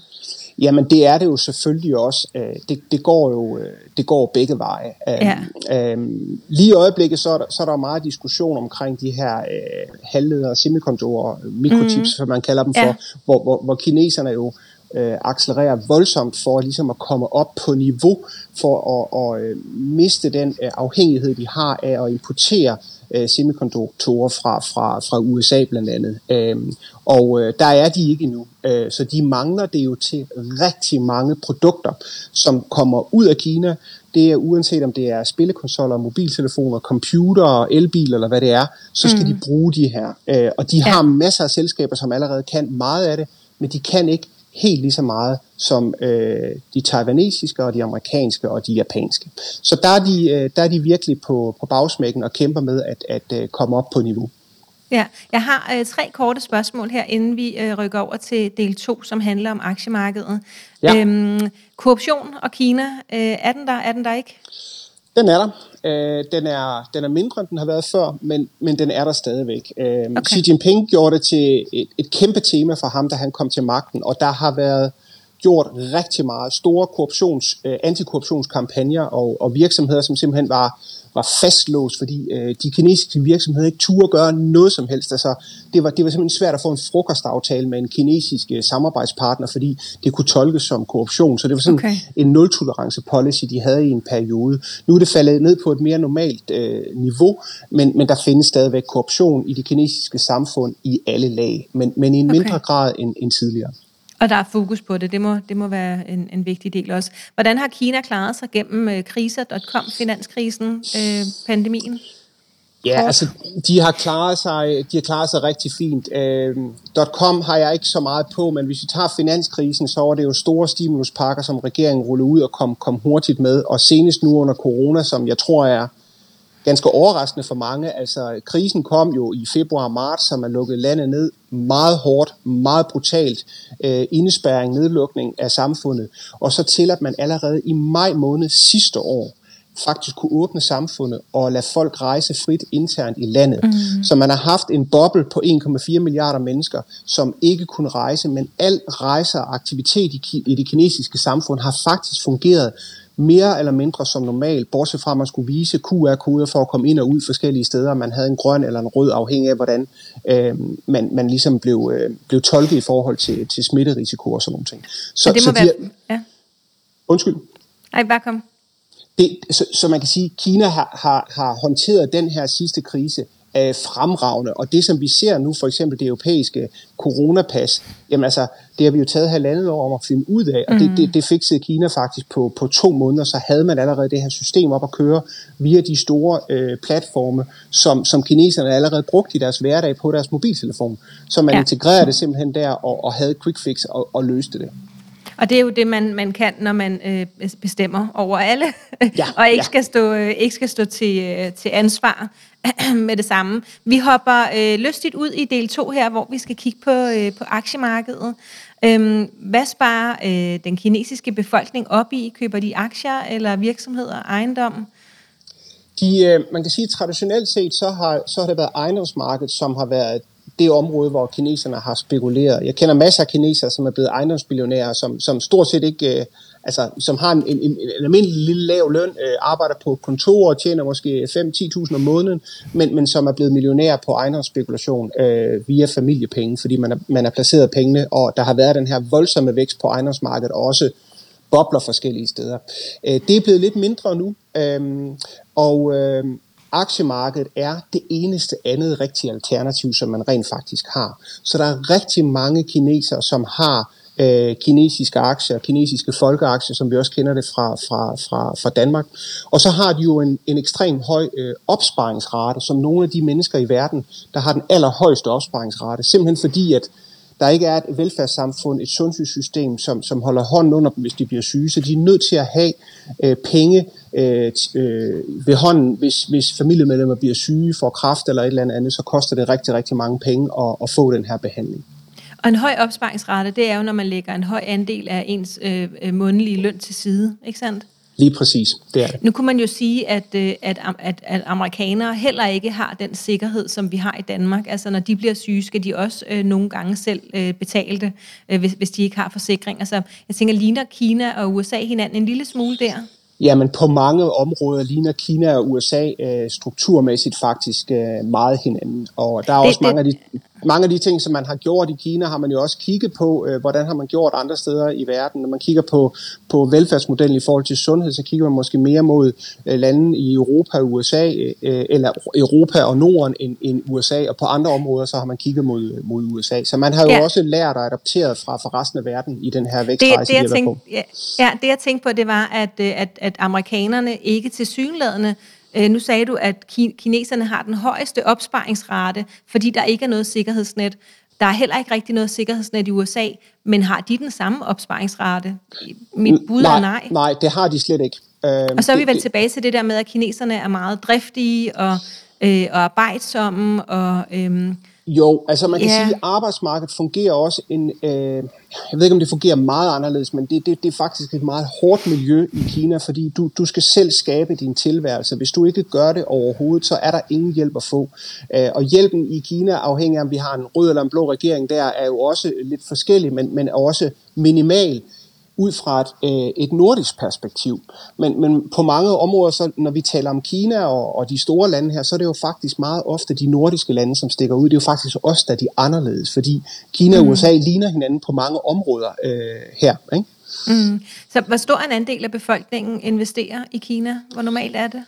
Jamen det er det jo selvfølgelig også. Øh, det, det går jo øh, det går begge veje. Ja. Øhm, lige i øjeblikket så er, der, så er der meget diskussion omkring de her øh, halvledere, semikontorer, mikrochips, mm. som man kalder dem for, ja. hvor, hvor, hvor kineserne jo øh, accelererer voldsomt for ligesom at komme op på niveau for at, at øh, miste den øh, afhængighed, de har af at importere øh, semikonduktorer fra, fra, fra USA blandt andet. Øhm, og øh, der er de ikke endnu, øh, så de mangler det jo til rigtig mange produkter, som kommer ud af Kina. Det er uanset om det er spillekonsoller, mobiltelefoner, computer, elbiler eller hvad det er, så skal mm. de bruge de her. Øh, og de har ja. masser af selskaber, som allerede kan meget af det, men de kan ikke helt lige så meget som øh, de taiwanesiske og de amerikanske og de japanske. Så der er de, øh, der er de virkelig på, på bagsmækken og kæmper med at, at øh, komme op på niveau. Ja, jeg har øh, tre korte spørgsmål her, inden vi øh, rykker over til del 2, som handler om aktiemarkedet. Ja. Øhm, korruption og Kina, øh, er den der, er den der ikke? Den er der. Øh, den, er, den er mindre, end den har været før, men, men den er der stadigvæk. Øh, okay. Xi Jinping gjorde det til et, et kæmpe tema for ham, da han kom til magten, og der har været gjort rigtig meget store korruptions, øh, antikorruptionskampagner og, og virksomheder, som simpelthen var var fastlåst, fordi øh, de kinesiske virksomheder ikke turde gøre noget som helst. Altså, det, var, det var simpelthen svært at få en frokostaftale med en kinesisk øh, samarbejdspartner, fordi det kunne tolkes som korruption. Så det var sådan okay. en nul-tolerance policy, de havde i en periode. Nu er det faldet ned på et mere normalt øh, niveau, men, men der findes stadigvæk korruption i det kinesiske samfund i alle lag, men, men i en mindre okay. grad end, end tidligere. Og der er fokus på det. Det må, det må være en, en vigtig del også. Hvordan har Kina klaret sig gennem øh, kriser.com, finanskrisen, øh, pandemien? Ja, altså, de har klaret sig, de har klaret sig rigtig fint. Øh, .com har jeg ikke så meget på, men hvis vi tager finanskrisen, så var det jo store stimuluspakker, som regeringen rullede ud og kom, kom hurtigt med. Og senest nu under corona, som jeg tror er ganske overraskende for mange. Altså, krisen kom jo i februar-marts, så man lukkede landet ned meget hårdt, meget brutalt. Øh, indespærring, nedlukning af samfundet. Og så til, at man allerede i maj måned sidste år faktisk kunne åbne samfundet og lade folk rejse frit internt i landet. Mm. Så man har haft en boble på 1,4 milliarder mennesker, som ikke kunne rejse, men al rejse og aktivitet i, i det kinesiske samfund har faktisk fungeret mere eller mindre som normalt, bortset fra at man skulle vise QR-koder for at komme ind og ud forskellige steder. Man havde en grøn eller en rød, afhængig af hvordan øh, man, man ligesom blev, øh, blev tolket i forhold til, til smitterisiko og sådan nogle ting. Så, det må så være... de, ja. Undskyld. Nej, bare kom det, så, så man kan sige, at Kina har, har, har håndteret den her sidste krise øh, fremragende, og det som vi ser nu, for eksempel det europæiske coronapas, jamen altså, det har vi jo taget halvandet år om at finde ud af, og mm. det, det, det fikset Kina faktisk på, på to måneder, så havde man allerede det her system op at køre via de store øh, platforme, som, som kineserne allerede brugt i deres hverdag på deres mobiltelefon. Så man ja. integrerede det simpelthen der og, og havde quick fix og, og løste det. Og det er jo det, man, man kan, når man øh, bestemmer over alle, ja, og ikke, ja. skal stå, øh, ikke skal stå til, øh, til ansvar med det samme. Vi hopper øh, lystigt ud i del 2 her, hvor vi skal kigge på, øh, på aktiemarkedet. Øhm, hvad sparer øh, den kinesiske befolkning op i? Køber de aktier eller virksomheder ejendom? De, øh, man kan sige, at traditionelt set, så har, så har det været ejendomsmarkedet, som har været det område, hvor kineserne har spekuleret. Jeg kender masser af kinesere, som er blevet ejendomsbillionærer, som, som stort set ikke, øh, altså som har en, en, en, en almindelig lille lav løn, øh, arbejder på kontor og tjener måske 5-10.000 om måneden, men, men som er blevet millionærer på ejendomsspekulation øh, via familiepenge, fordi man har, man er placeret pengene, og der har været den her voldsomme vækst på ejendomsmarkedet, og også bobler forskellige steder. Øh, det er blevet lidt mindre nu, øh, og, øh, aktiemarkedet er det eneste andet rigtige alternativ, som man rent faktisk har. Så der er rigtig mange kinesere, som har øh, kinesiske aktier, kinesiske folkeaktier, som vi også kender det fra, fra, fra, fra Danmark. Og så har de jo en, en ekstrem høj øh, opsparingsrate, som nogle af de mennesker i verden, der har den allerhøjeste opsparingsrate, simpelthen fordi, at der ikke er et velfærdssamfund, et sundhedssystem, som, som holder hånden under dem, hvis de bliver syge. Så de er nødt til at have øh, penge øh, øh, ved hånden, hvis, hvis familiemedlemmer bliver syge, for kræft eller et eller andet, så koster det rigtig, rigtig mange penge at, at få den her behandling. Og en høj opsparingsrate, det er jo, når man lægger en høj andel af ens øh, månedlige løn til side, ikke sandt? Lige præcis, det er det. Nu kunne man jo sige, at, øh, at, at, at amerikanere heller ikke har den sikkerhed, som vi har i Danmark. Altså når de bliver syge, skal de også øh, nogle gange selv øh, betale det, øh, hvis, hvis de ikke har forsikring. Altså jeg tænker, ligner Kina og USA hinanden en lille smule der? Jamen på mange områder ligner Kina og USA øh, strukturmæssigt faktisk øh, meget hinanden. Og der er det, også det, mange af de mange af de ting, som man har gjort i Kina, har man jo også kigget på, øh, hvordan har man gjort andre steder i verden. Når man kigger på, på velfærdsmodellen i forhold til sundhed, så kigger man måske mere mod øh, lande i Europa og USA, øh, eller Europa og Norden end, end USA, og på andre områder, så har man kigget mod, mod USA. Så man har jo ja. også lært og adapteret fra, fra resten af verden i den her vækstrejse, det, det, jeg tænkte, ja, ja, det jeg tænkte på, det var, at, øh, at, at amerikanerne ikke til synlædende Øh, nu sagde du, at kineserne har den højeste opsparingsrate, fordi der ikke er noget sikkerhedsnet. Der er heller ikke rigtig noget sikkerhedsnet i USA, men har de den samme opsparingsrate? Mit bud nej, er nej. Nej, det har de slet ikke. Øhm, og så er vi vel det, tilbage til det der med, at kineserne er meget driftige og, øh, og arbejdsomme og... Øh, jo, altså man kan yeah. sige, at arbejdsmarkedet fungerer også en, øh, jeg ved ikke om det fungerer meget anderledes, men det, det, det er faktisk et meget hårdt miljø i Kina, fordi du, du skal selv skabe din tilværelse. Hvis du ikke gør det overhovedet, så er der ingen hjælp at få. Øh, og hjælpen i Kina, afhængig af om vi har en rød eller en blå regering, der er jo også lidt forskellig, men, men også minimal ud fra et, øh, et nordisk perspektiv. Men, men på mange områder, så når vi taler om Kina og, og de store lande her, så er det jo faktisk meget ofte de nordiske lande, som stikker ud. Det er jo faktisk os, der er de anderledes, fordi Kina og mm. USA ligner hinanden på mange områder øh, her. Ikke? Mm. Så hvor stor en andel af befolkningen investerer i Kina? Hvor normalt er det?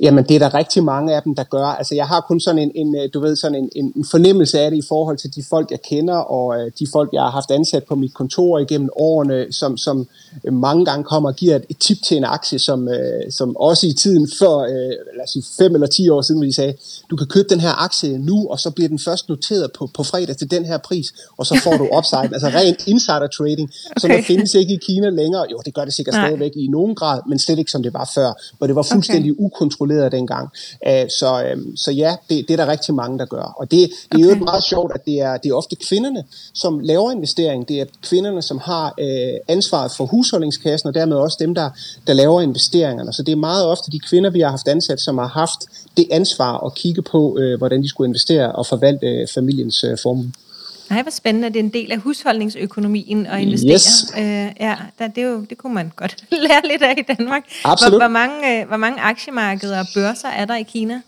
Jamen, det er der rigtig mange af dem, der gør. Altså, jeg har kun sådan en, en øh, du ved, sådan en, en fornemmelse af det i forhold til de folk, jeg kender, og øh, de folk, jeg har haft ansat på mit kontor igennem årene, som, som øh, mange gange kommer og giver et, et tip til en aktie, som, øh, som også i tiden før, øh, lad os sige, fem eller ti år siden, hvor de sagde, du kan købe den her aktie nu, og så bliver den først noteret på, på fredag til den her pris, og så får du upside. altså rent insider trading, okay. som der findes ikke i Kina længere. Jo, det gør det sikkert Nej. stadigvæk i nogen grad, men slet ikke som det var før, hvor det var fuldstændig okay. ukontrolleret spekulerede dengang. Øh, så, øh, så ja, det, det er der rigtig mange, der gør. Og det, det er okay. jo meget sjovt, at det er, det er ofte kvinderne, som laver investering. Det er kvinderne, som har øh, ansvaret for husholdningskassen, og dermed også dem, der, der laver investeringerne. Så det er meget ofte de kvinder, vi har haft ansat, som har haft det ansvar at kigge på, øh, hvordan de skulle investere og forvalte øh, familiens øh, formue. Nej, hvor spændende. Det er en del af husholdningsøkonomien at investere. Yes. Øh, ja, der, det, er jo, det kunne man godt lære lidt af i Danmark. Absolut. Hvor, hvor, mange, øh, hvor mange aktiemarkeder og børser er der i Kina?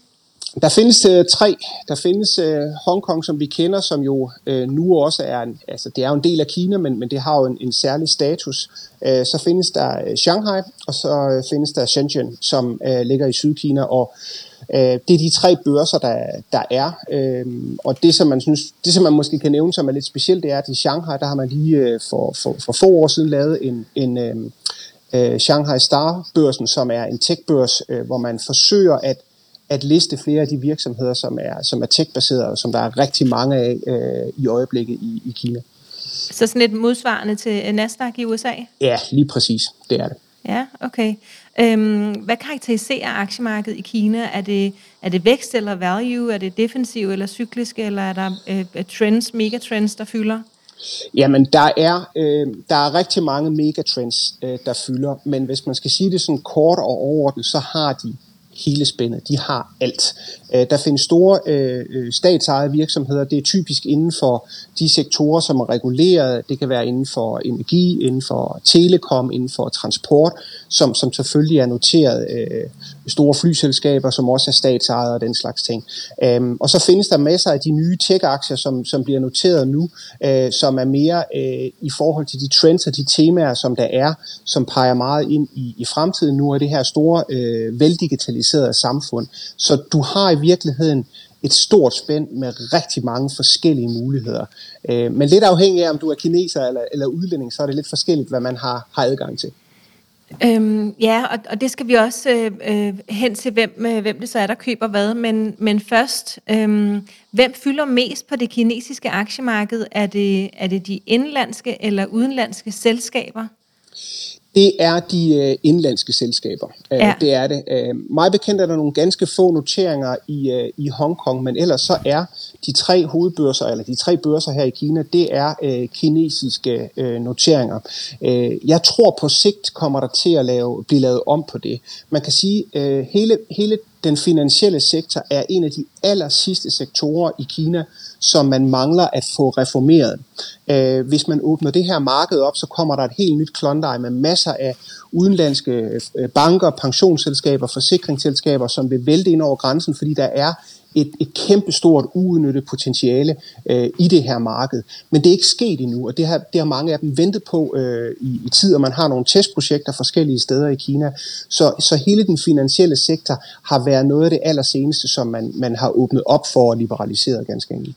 Der findes uh, tre. Der findes uh, Hongkong, som vi kender, som jo uh, nu også er en, altså det er jo en del af Kina, men, men det har jo en, en særlig status. Uh, så findes der uh, Shanghai, og så uh, findes der Shenzhen, som uh, ligger i Sydkina, og uh, det er de tre børser, der, der er. Uh, og det som, man synes, det, som man måske kan nævne, som er lidt specielt, det er, at i Shanghai, der har man lige uh, for, for, for få år siden lavet en, en uh, Shanghai Star-børsen, som er en tech-børs, uh, hvor man forsøger at at liste flere af de virksomheder, som er, som er tech-baserede, og som der er rigtig mange af øh, i øjeblikket i, i Kina. Så sådan et modsvarende til Nasdaq i USA? Ja, lige præcis. Det er det. Ja, okay. Øhm, hvad karakteriserer aktiemarkedet i Kina? Er det, er det vækst eller value? Er det defensiv eller cyklisk? Eller er der øh, øh, trends, megatrends, der fylder? Jamen, der er, øh, der er rigtig mange megatrends, øh, der fylder, men hvis man skal sige det sådan kort og overordnet, så har de hele spændet. De har alt. Øh, der findes store øh, øh, statsejede virksomheder. Det er typisk inden for de sektorer, som er reguleret. Det kan være inden for energi, inden for telekom, inden for transport, som, som selvfølgelig er noteret øh, store flyselskaber, som også er statsejede og den slags ting. Øhm, og så findes der masser af de nye tech-aktier, som, som bliver noteret nu, øh, som er mere øh, i forhold til de trends og de temaer, som der er, som peger meget ind i, i fremtiden nu, af det her store, øh, veldigitaliserede samfund. Så du har i virkeligheden et stort spænd med rigtig mange forskellige muligheder. Øh, men lidt afhængig af, om du er kineser eller, eller udlænding, så er det lidt forskelligt, hvad man har, har adgang til. Øhm, ja, og, og det skal vi også øh, øh, hen til, hvem, øh, hvem det så er, der køber hvad. Men, men først, øh, hvem fylder mest på det kinesiske aktiemarked? Er det, er det de indlandske eller udenlandske selskaber? Det er de øh, indlandske selskaber. Øh, ja. Det er det. Øh, mig bekendt er der nogle ganske få noteringer i, i Hongkong, men ellers så er de tre hovedbørser, eller de tre børser her i Kina, det er øh, kinesiske øh, noteringer. Øh, jeg tror på sigt kommer der til at lave, blive lavet om på det. Man kan sige, øh, hele, hele den finansielle sektor er en af de aller sidste sektorer i Kina, som man mangler at få reformeret. Øh, hvis man åbner det her marked op, så kommer der et helt nyt Klondike med masser af udenlandske øh, banker, pensionsselskaber, forsikringsselskaber, som vil vælte ind over grænsen, fordi der er et, et kæmpestort uudnyttet potentiale øh, i det her marked. Men det er ikke sket endnu, og det har, det har mange af dem ventet på øh, i, i tid, og man har nogle testprojekter forskellige steder i Kina. Så, så hele den finansielle sektor har været noget af det allerseneste, som man, man har åbnet op for og liberaliseret ganske enkelt.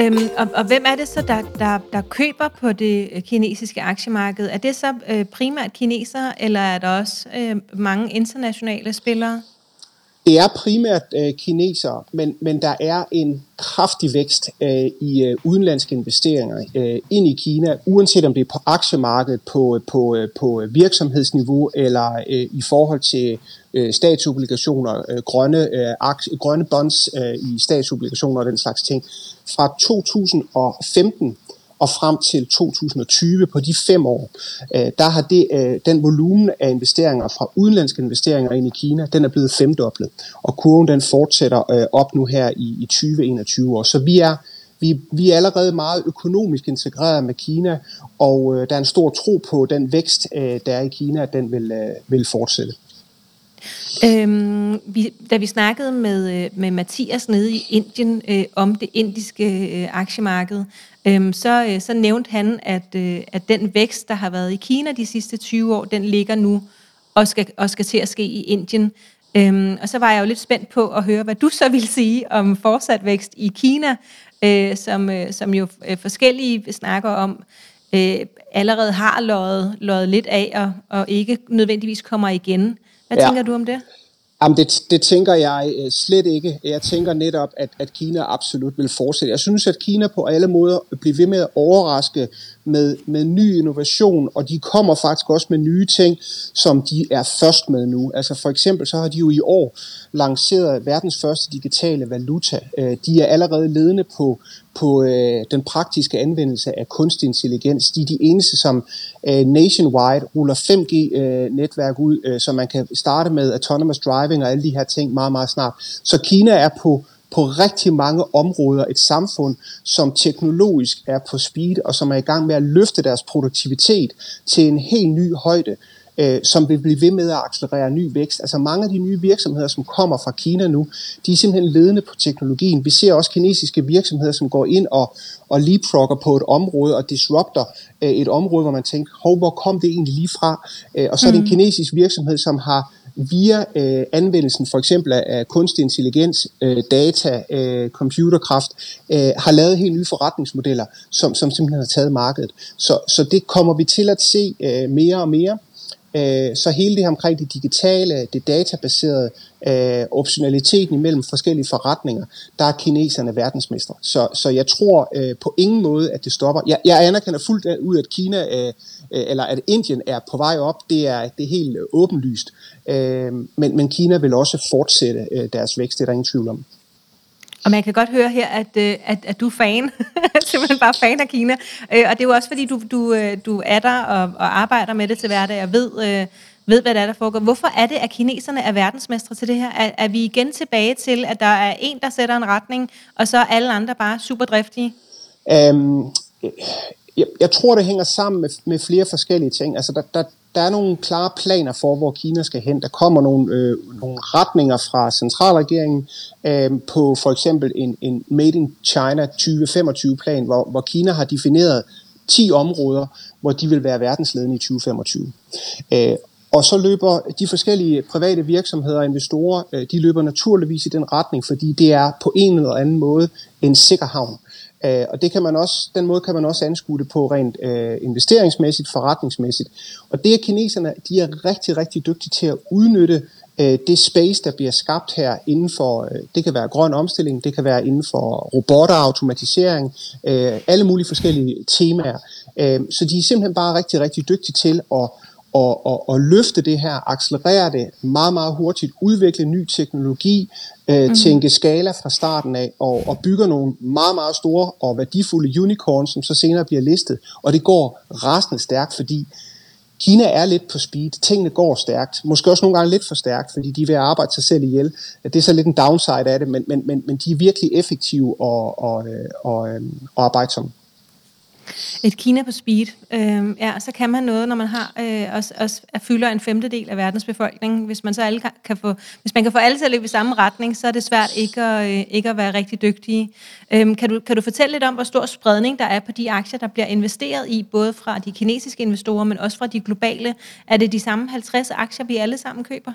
Øhm, og, og hvem er det så, der, der, der køber på det øh, kinesiske aktiemarked? Er det så øh, primært kinesere, eller er der også øh, mange internationale spillere? Det er primært øh, kinesere, men, men der er en kraftig vækst øh, i øh, udenlandske investeringer øh, ind i Kina, uanset om det er på aktiemarkedet, på, øh, på, øh, på virksomhedsniveau eller øh, i forhold til øh, statsobligationer, øh, grønne, øh, aktie, grønne bonds øh, i statsobligationer og den slags ting. Fra 2015 og frem til 2020 på de fem år, øh, der har det, øh, den volumen af investeringer fra udenlandske investeringer ind i Kina, den er blevet femdoblet. Og kurven den fortsætter øh, op nu her i, i 2021 år. Så vi er, vi, vi er allerede meget økonomisk integreret med Kina, og øh, der er en stor tro på den vækst, øh, der er i Kina, at den vil, øh, vil fortsætte. Øhm, vi, da vi snakkede med, øh, med Mathias nede i Indien øh, om det indiske øh, aktiemarked, øh, så, øh, så nævnte han, at, øh, at den vækst, der har været i Kina de sidste 20 år, den ligger nu og skal, og skal til at ske i Indien. Øhm, og så var jeg jo lidt spændt på at høre, hvad du så vil sige om fortsat vækst i Kina, øh, som, øh, som jo øh, forskellige snakker om, øh, allerede har løjet, løjet lidt af og, og ikke nødvendigvis kommer igen. Hvad ja. tænker du om det? Jamen det, det tænker jeg øh, slet ikke. Jeg tænker netop, at, at Kina absolut vil fortsætte. Jeg synes, at Kina på alle måder bliver ved med at overraske med, med ny innovation, og de kommer faktisk også med nye ting, som de er først med nu. Altså for eksempel så har de jo i år lanceret verdens første digitale valuta. Øh, de er allerede ledende på, på øh, den praktiske anvendelse af kunstig intelligens. De er de eneste, som øh, nationwide ruller 5G-netværk øh, ud, øh, så man kan starte med autonomous driving og alle de her ting meget, meget snart. Så Kina er på på rigtig mange områder et samfund, som teknologisk er på speed, og som er i gang med at løfte deres produktivitet til en helt ny højde øh, som vil blive ved med at accelerere ny vækst. Altså mange af de nye virksomheder, som kommer fra Kina nu, de er simpelthen ledende på teknologien. Vi ser også kinesiske virksomheder, som går ind og, og leapfrogger på et område og disrupter øh, et område, hvor man tænker, hov, hvor kom det egentlig lige fra? Øh, og så er det en mm. kinesisk virksomhed, som har via øh, anvendelsen for eksempel af, af kunstig intelligens, øh, data, øh, computerkraft, øh, har lavet helt nye forretningsmodeller, som, som simpelthen har taget markedet. Så, så det kommer vi til at se øh, mere og mere. Øh, så hele det her omkring det digitale, det databaserede, øh, optionaliteten imellem forskellige forretninger, der er kineserne verdensmestre. Så, så jeg tror øh, på ingen måde, at det stopper. Jeg, jeg anerkender fuldt ud, at Kina øh, eller at Indien er på vej op, det er, det er helt åbenlyst. men, men Kina vil også fortsætte deres vækst, det er der ingen tvivl om. Og man kan godt høre her, at, øh, at, at du er fan, simpelthen bare fan af Kina. Øh, og det er jo også fordi, du, du, øh, du er der og, og arbejder med det til hverdag og ved, ved, hvad der er, der foregår. Hvorfor er det, at kineserne er verdensmestre til det her? Er, er vi igen tilbage til, at der er en, der sætter en retning, og så er alle andre bare super driftige? Um, jeg, jeg tror, det hænger sammen med, med flere forskellige ting. Altså, der, der, der er nogle klare planer for, hvor Kina skal hen. Der kommer nogle, øh, nogle retninger fra centralregeringen øh, på for eksempel en, en Made in China 2025-plan, hvor, hvor Kina har defineret 10 områder, hvor de vil være verdensledende i 2025. Øh, og så løber de forskellige private virksomheder og investorer, øh, de løber naturligvis i den retning, fordi det er på en eller anden måde en sikker havn. Øh, og det kan man også, den måde kan man også anskue det på rent øh, investeringsmæssigt, forretningsmæssigt. Og det er kineserne, de er rigtig, rigtig dygtige til at udnytte øh, det space, der bliver skabt her inden for, øh, det kan være grøn omstilling, det kan være inden for robotter, automatisering, øh, alle mulige forskellige temaer. Øh, så de er simpelthen bare rigtig, rigtig dygtige til at og, og, og løfte det her, accelerere det meget, meget hurtigt, udvikle ny teknologi, øh, mm. tænke skala fra starten af, og, og bygger nogle meget, meget store og værdifulde unicorns, som så senere bliver listet. Og det går rasende stærkt, fordi Kina er lidt på speed. Tingene går stærkt. Måske også nogle gange lidt for stærkt, fordi de er ved at arbejde sig selv ihjel. Det er så lidt en downside af det, men, men, men, men de er virkelig effektive og, og, og, øh, og arbejdsomme. Et Kina på speed. Øh, ja, så kan man noget, når man har øh, også, også fylder en femtedel af verdens befolkning. Hvis man så alle kan, kan få, hvis man kan få alle til at løbe i samme retning, så er det svært ikke at, øh, ikke at være rigtig dygtige. Øh, kan, du, kan du fortælle lidt om, hvor stor spredning der er på de aktier, der bliver investeret i, både fra de kinesiske investorer, men også fra de globale? Er det de samme 50 aktier, vi alle sammen køber?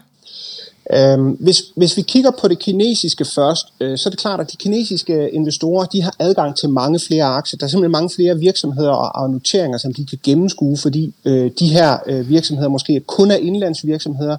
Øhm, hvis, hvis vi kigger på det kinesiske først, øh, så er det klart, at de kinesiske investorer de har adgang til mange flere aktier. Der er simpelthen mange flere virksomheder og, og noteringer, som de kan gennemskue, fordi øh, de her øh, virksomheder måske kun er indlandsvirksomheder.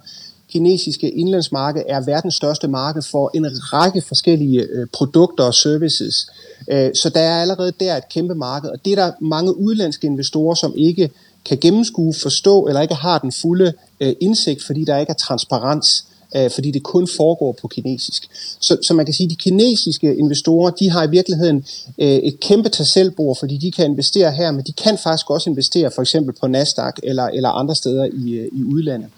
Kinesiske indlandsmarked er verdens største marked for en række forskellige øh, produkter og services. Øh, så der er allerede der et kæmpe marked, og det er der mange udlandske investorer, som ikke kan gennemskue, forstå eller ikke har den fulde øh, indsigt, fordi der ikke er transparens øh, fordi det kun foregår på kinesisk. Så, så man kan sige, at de kinesiske investorer, de har i virkeligheden øh, et kæmpe tasselbord, fordi de kan investere her, men de kan faktisk også investere for eksempel på Nasdaq eller, eller andre steder i, øh, i udlandet.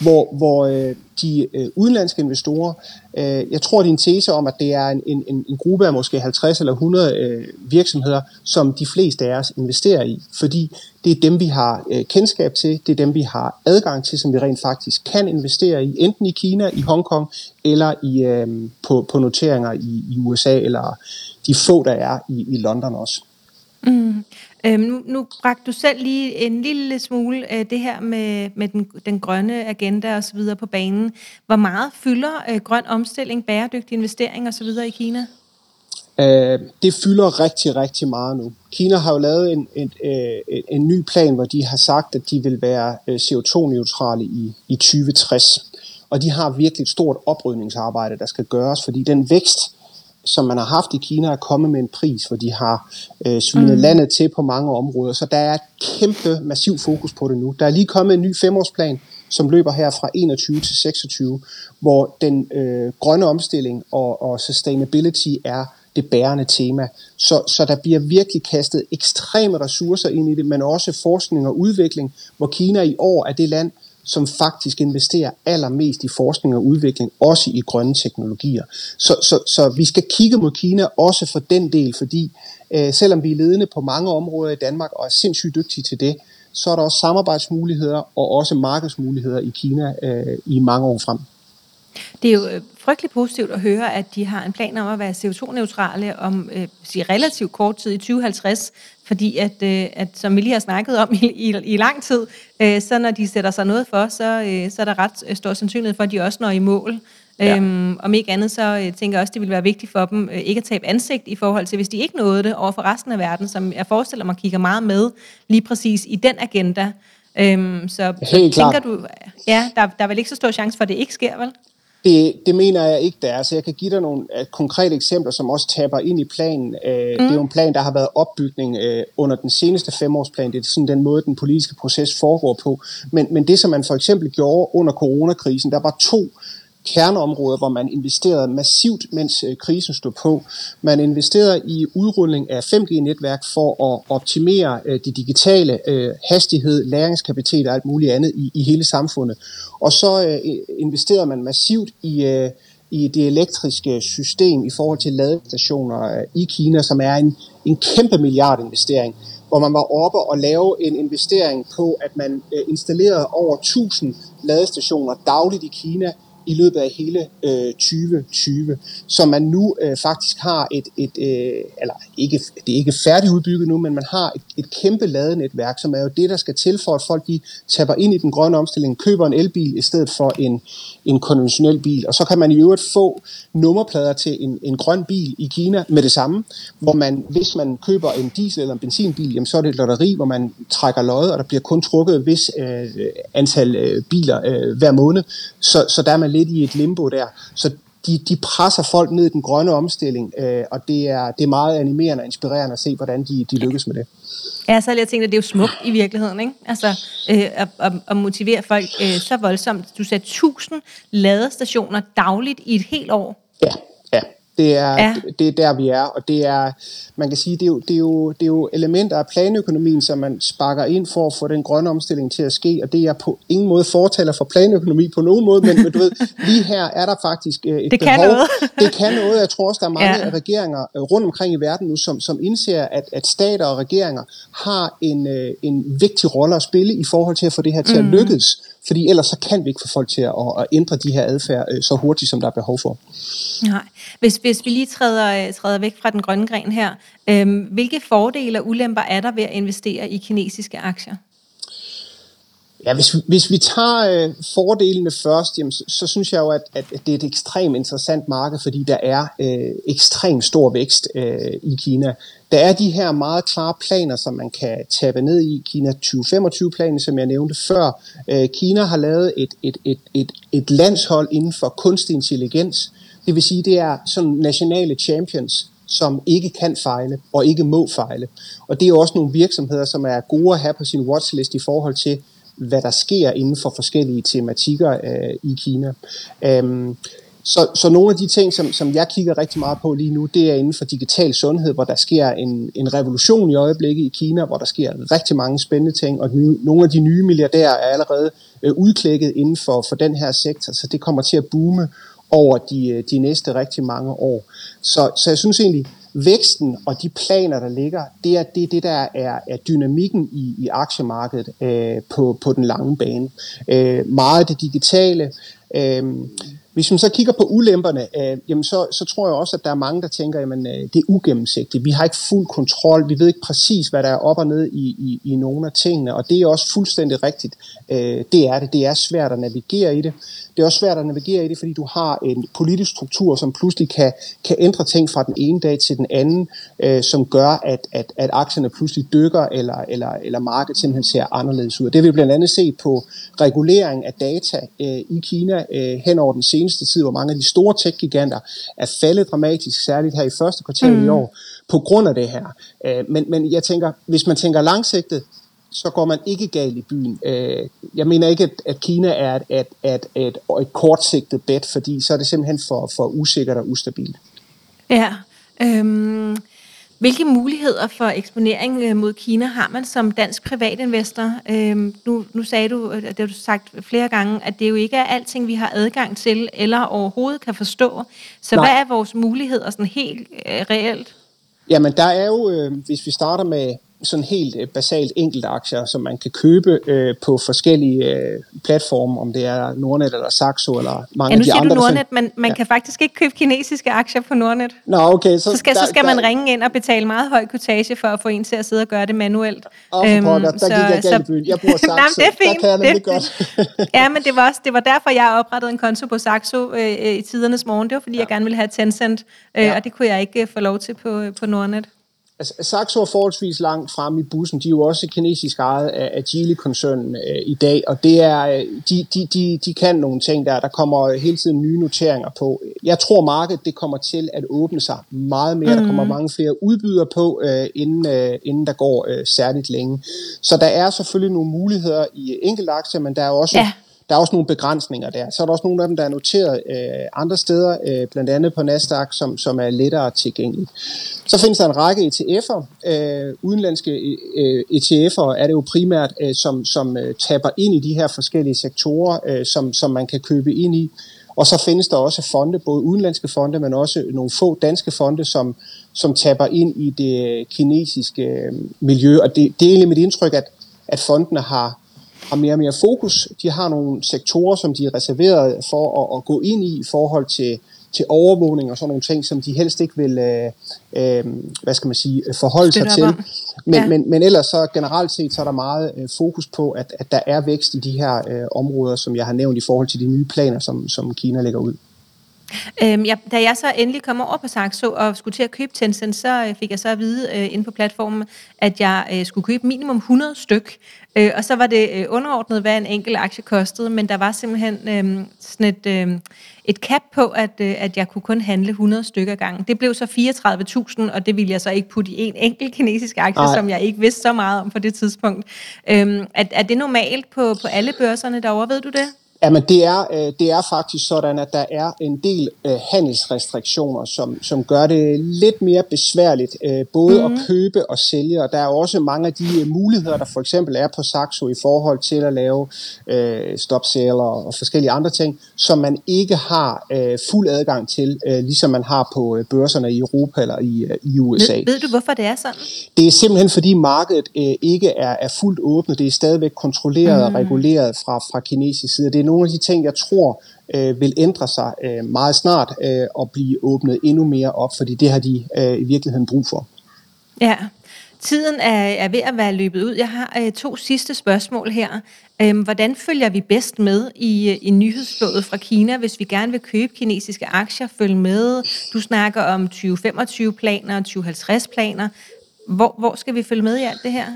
Hvor, hvor øh, de øh, udenlandske investorer, Øh, jeg tror, din tese om, at det er en, en, en gruppe af måske 50 eller 100 øh, virksomheder, som de fleste af os investerer i, fordi det er dem, vi har øh, kendskab til, det er dem, vi har adgang til, som vi rent faktisk kan investere i, enten i Kina, i Hongkong eller i, øh, på, på noteringer i, i USA, eller de få, der er i, i London også. Mm. Øhm, nu, nu bragte du selv lige en lille smule øh, det her med, med den, den grønne agenda og så videre på banen. Hvor meget fylder øh, grøn omstilling, bæredygtig investering og så videre i Kina? Øh, det fylder rigtig, rigtig meget nu. Kina har jo lavet en, en, en, en ny plan, hvor de har sagt, at de vil være øh, CO2-neutrale i, i 2060. Og de har virkelig et stort oprydningsarbejde, der skal gøres, fordi den vækst, som man har haft i Kina, er kommet med en pris, hvor de har øh, svinet mm. landet til på mange områder. Så der er et kæmpe, massiv fokus på det nu. Der er lige kommet en ny femårsplan, som løber her fra 21 til 26, hvor den øh, grønne omstilling og, og sustainability er det bærende tema. Så, så der bliver virkelig kastet ekstreme ressourcer ind i det, men også forskning og udvikling, hvor Kina i år er det land, som faktisk investerer allermest i forskning og udvikling, også i grønne teknologier. Så, så, så vi skal kigge mod Kina også for den del, fordi øh, selvom vi er ledende på mange områder i Danmark og er sindssygt dygtige til det, så er der også samarbejdsmuligheder og også markedsmuligheder i Kina øh, i mange år frem. Det er jo øh, frygtelig positivt at høre, at de har en plan om at være CO2-neutrale om øh, sige, relativt kort tid i 2050, fordi at, øh, at som vi lige har snakket om i, i, i lang tid, øh, så når de sætter sig noget for, så, øh, så er der ret øh, stor sandsynlighed for, at de også når i mål. Ja. Øhm, om ikke andet, så øh, tænker jeg også, det vil være vigtigt for dem øh, ikke at tabe ansigt i forhold til, hvis de ikke nåede det over for resten af verden, som jeg forestiller mig kigger meget med lige præcis i den agenda. Øhm, så Helt tænker klart. du, ja, der, der er vel ikke så stor chance for, at det ikke sker, vel? Det, det mener jeg ikke, der er. Så jeg kan give dig nogle uh, konkrete eksempler, som også taber ind i planen. Uh, mm. Det er jo en plan, der har været opbygning uh, under den seneste femårsplan. Det er sådan den måde, den politiske proces foregår på. Men, men det, som man for eksempel gjorde under coronakrisen, der var to kerneområder, hvor man investerede massivt, mens øh, krisen stod på. Man investerede i udrulling af 5G-netværk for at optimere øh, det digitale øh, hastighed, læringskapacitet og alt muligt andet i, i hele samfundet. Og så investerede man massivt i i det elektriske system i forhold til ladestationer i Kina, som er en, en kæmpe milliardinvestering, hvor man var oppe og lave en investering på, at man installerede over 1000 ladestationer dagligt i Kina i løbet af hele øh, 2020, så man nu øh, faktisk har et, et øh, eller ikke, det er ikke færdigudbygget nu, men man har et, et kæmpe ladenetværk, som er jo det, der skal til for, at folk de tapper ind i den grønne omstilling, køber en elbil i stedet for en, en konventionel bil, og så kan man i øvrigt få nummerplader til en, en grøn bil i Kina med det samme, hvor man, hvis man køber en diesel eller en benzinbil, jamen, så er det et lotteri, hvor man trækker løjet, og der bliver kun trukket et vis øh, antal øh, biler øh, hver måned, så, så der er man lidt i et limbo der. Så de, de presser folk ned i den grønne omstilling, øh, og det er, det er meget animerende og inspirerende at se, hvordan de, de lykkes med det. Ja, så har jeg tænkt, at det er jo smukt i virkeligheden, ikke? Altså, øh, at, at, at motivere folk øh, så voldsomt. Du sagde 1000 ladestationer dagligt i et helt år. Ja. Det er, ja. det, det er der, vi er, og det er, man kan sige, det er, jo, det, er jo, det er jo elementer af planøkonomien, som man sparker ind for at få den grønne omstilling til at ske, og det er på ingen måde fortaler for planøkonomi på nogen måde, men, men du ved, lige her er der faktisk øh, et det behov. Kan noget. det kan noget. Jeg tror også, der er mange ja. regeringer øh, rundt omkring i verden nu, som, som indser, at, at stater og regeringer har en, øh, en vigtig rolle at spille i forhold til at få det her til mm. at lykkes. Fordi ellers så kan vi ikke få folk til at, at ændre de her adfærd øh, så hurtigt, som der er behov for. Nej. Hvis, hvis vi lige træder, øh, træder væk fra den grønne gren her, øh, hvilke fordele og ulemper er der ved at investere i kinesiske aktier? Ja, hvis, hvis vi tager øh, fordelene først, jamen, så, så synes jeg jo, at, at det er et ekstremt interessant marked, fordi der er øh, ekstremt stor vækst øh, i Kina. Der er de her meget klare planer, som man kan tabe ned i. Kina 2025-planen, som jeg nævnte før. Øh, Kina har lavet et, et, et, et, et landshold inden for kunstig intelligens. Det vil sige, det er sådan nationale champions, som ikke kan fejle og ikke må fejle. Og det er jo også nogle virksomheder, som er gode at have på sin watchlist i forhold til, hvad der sker inden for forskellige tematikker øh, i Kina. Øhm, så, så nogle af de ting, som, som jeg kigger rigtig meget på lige nu, det er inden for digital sundhed, hvor der sker en, en revolution i øjeblikket i Kina, hvor der sker rigtig mange spændende ting, og nye, nogle af de nye milliardærer er allerede øh, udklækket inden for, for den her sektor, så det kommer til at boome. over de, øh, de næste rigtig mange år. Så, så jeg synes egentlig, væksten og de planer, der ligger, det er det, det der er, er dynamikken i, i aktiemarkedet øh, på, på den lange bane. Øh, meget det digitale. Øh, hvis man så kigger på ulemperne, øh, jamen så, så tror jeg også, at der er mange, der tænker, at øh, det er ugennemsigtigt. Vi har ikke fuld kontrol. Vi ved ikke præcis, hvad der er op og ned i, i, i nogle af tingene. Og det er også fuldstændig rigtigt. Øh, det er det. Det er svært at navigere i det. Det er også svært at navigere i det, fordi du har en politisk struktur, som pludselig kan, kan ændre ting fra den ene dag til den anden, øh, som gør, at, at, at aktierne pludselig dykker, eller, eller, eller markedet simpelthen ser anderledes ud. Og det vil vi blandt andet se på regulering af data øh, i Kina øh, hen over den seneste tid, hvor mange af de store tech-giganter er faldet dramatisk, særligt her i første kvartal mm. i år, på grund af det her. Øh, men, men jeg tænker, hvis man tænker langsigtet, så går man ikke galt i byen. Øh, jeg mener ikke, at Kina er et, et, et, et, et kortsigtet bet, fordi så er det simpelthen for, for usikkert og ustabilt. Ja. Øhm, hvilke muligheder for eksponering øh, mod Kina har man som dansk privatinvestor? Øhm, nu, nu sagde du, det har du sagt flere gange, at det jo ikke er alting, vi har adgang til eller overhovedet kan forstå. Så Nej. hvad er vores muligheder sådan helt øh, reelt? Jamen, der er jo, øh, hvis vi starter med, sådan helt øh, basalt enkelt aktier, som man kan købe øh, på forskellige øh, platforme, om det er Nordnet eller Saxo eller mange ja, af de andre. nu siger du Nordnet, men man ja. kan faktisk ikke købe kinesiske aktier på Nordnet. Nå, okay. Så, så skal, der, så skal der, man ringe ind og betale meget høj kortage for at få en til at sidde og gøre det manuelt. Åh, oh, øhm, der, der så, gik jeg galt så, Jeg bruger Saxo, nej, det er fint, der kan jeg det godt. ja, men det var, også, det var derfor, jeg oprettede en konto på Saxo øh, i tidernes morgen. Det var, fordi ja. jeg gerne ville have Tencent, øh, ja. og det kunne jeg ikke øh, få lov til på, på Nordnet. Altså, Saxo er forholdsvis langt frem i bussen. De er jo også kinesisk ejet af, af Geely-koncernen øh, i dag, og det er, øh, de, de, de, de kan nogle ting der. Der kommer hele tiden nye noteringer på. Jeg tror, markedet det kommer til at åbne sig meget mere. Mm. Der kommer mhm. mange flere udbydere på, øh, inden, øh, inden der går øh, særligt længe. Så der er selvfølgelig nogle muligheder i enkelte aktier, men der er også... Ja der er også nogle begrænsninger der. Så er der også nogle af dem, der er noteret øh, andre steder, øh, blandt andet på Nasdaq, som, som er lettere tilgængelige. Så findes der en række ETF'er. Øh, udenlandske øh, ETF'er er det jo primært, øh, som, som øh, taber ind i de her forskellige sektorer, øh, som, som man kan købe ind i. Og så findes der også fonde, både udenlandske fonde, men også nogle få danske fonde, som, som taber ind i det kinesiske øh, miljø. Og det, det er egentlig mit indtryk, at, at fondene har, har mere og mere fokus. De har nogle sektorer, som de er reserveret for at, at gå ind i i forhold til, til overvågning og sådan nogle ting, som de helst ikke vil øh, øh, hvad skal man sige, forholde sig til. Men, ja. men, men ellers så generelt set, så er der meget øh, fokus på, at, at der er vækst i de her øh, områder, som jeg har nævnt i forhold til de nye planer, som, som Kina lægger ud. Øhm, ja, da jeg så endelig kom over på Saxo og skulle til at købe Tencent, så øh, fik jeg så at vide øh, inde på platformen, at jeg øh, skulle købe minimum 100 styk. Øh, og så var det øh, underordnet, hvad en enkelt aktie kostede, men der var simpelthen øh, sådan et, øh, et cap på, at, øh, at jeg kunne kun handle 100 stykker gangen. Det blev så 34.000, og det ville jeg så ikke putte i en enkelt kinesisk aktie, Ej. som jeg ikke vidste så meget om på det tidspunkt. Øh, er, er det normalt på, på alle børserne derovre, ved du det? Jamen det er, øh, det er faktisk sådan, at der er en del øh, handelsrestriktioner, som, som gør det lidt mere besværligt, øh, både mm. at mhm. købe og sælge. Og der er også mange af de muligheder, der for eksempel er på Saxo i forhold til at lave øh, stop sale og, forskellige andre ting, som man ikke har øh, fuld adgang til, øh, ligesom man har på børserne i Europa eller i, i USA. Ved, ved du, hvorfor det er sådan? Det er simpelthen fordi markedet øh, ikke er, er fuldt åbent. Det er stadigvæk kontrolleret mm. og reguleret fra, fra kinesisk side. Det er nogle af de ting, jeg tror øh, vil ændre sig øh, meget snart øh, og blive åbnet endnu mere op, fordi det har de øh, i virkeligheden brug for. Ja, tiden er, er ved at være løbet ud. Jeg har øh, to sidste spørgsmål her. Øhm, hvordan følger vi bedst med i, øh, i nyhedsflådet fra Kina, hvis vi gerne vil købe kinesiske aktier? Følg med. Du snakker om 2025-planer og 2050-planer. Hvor, hvor skal vi følge med i alt det her?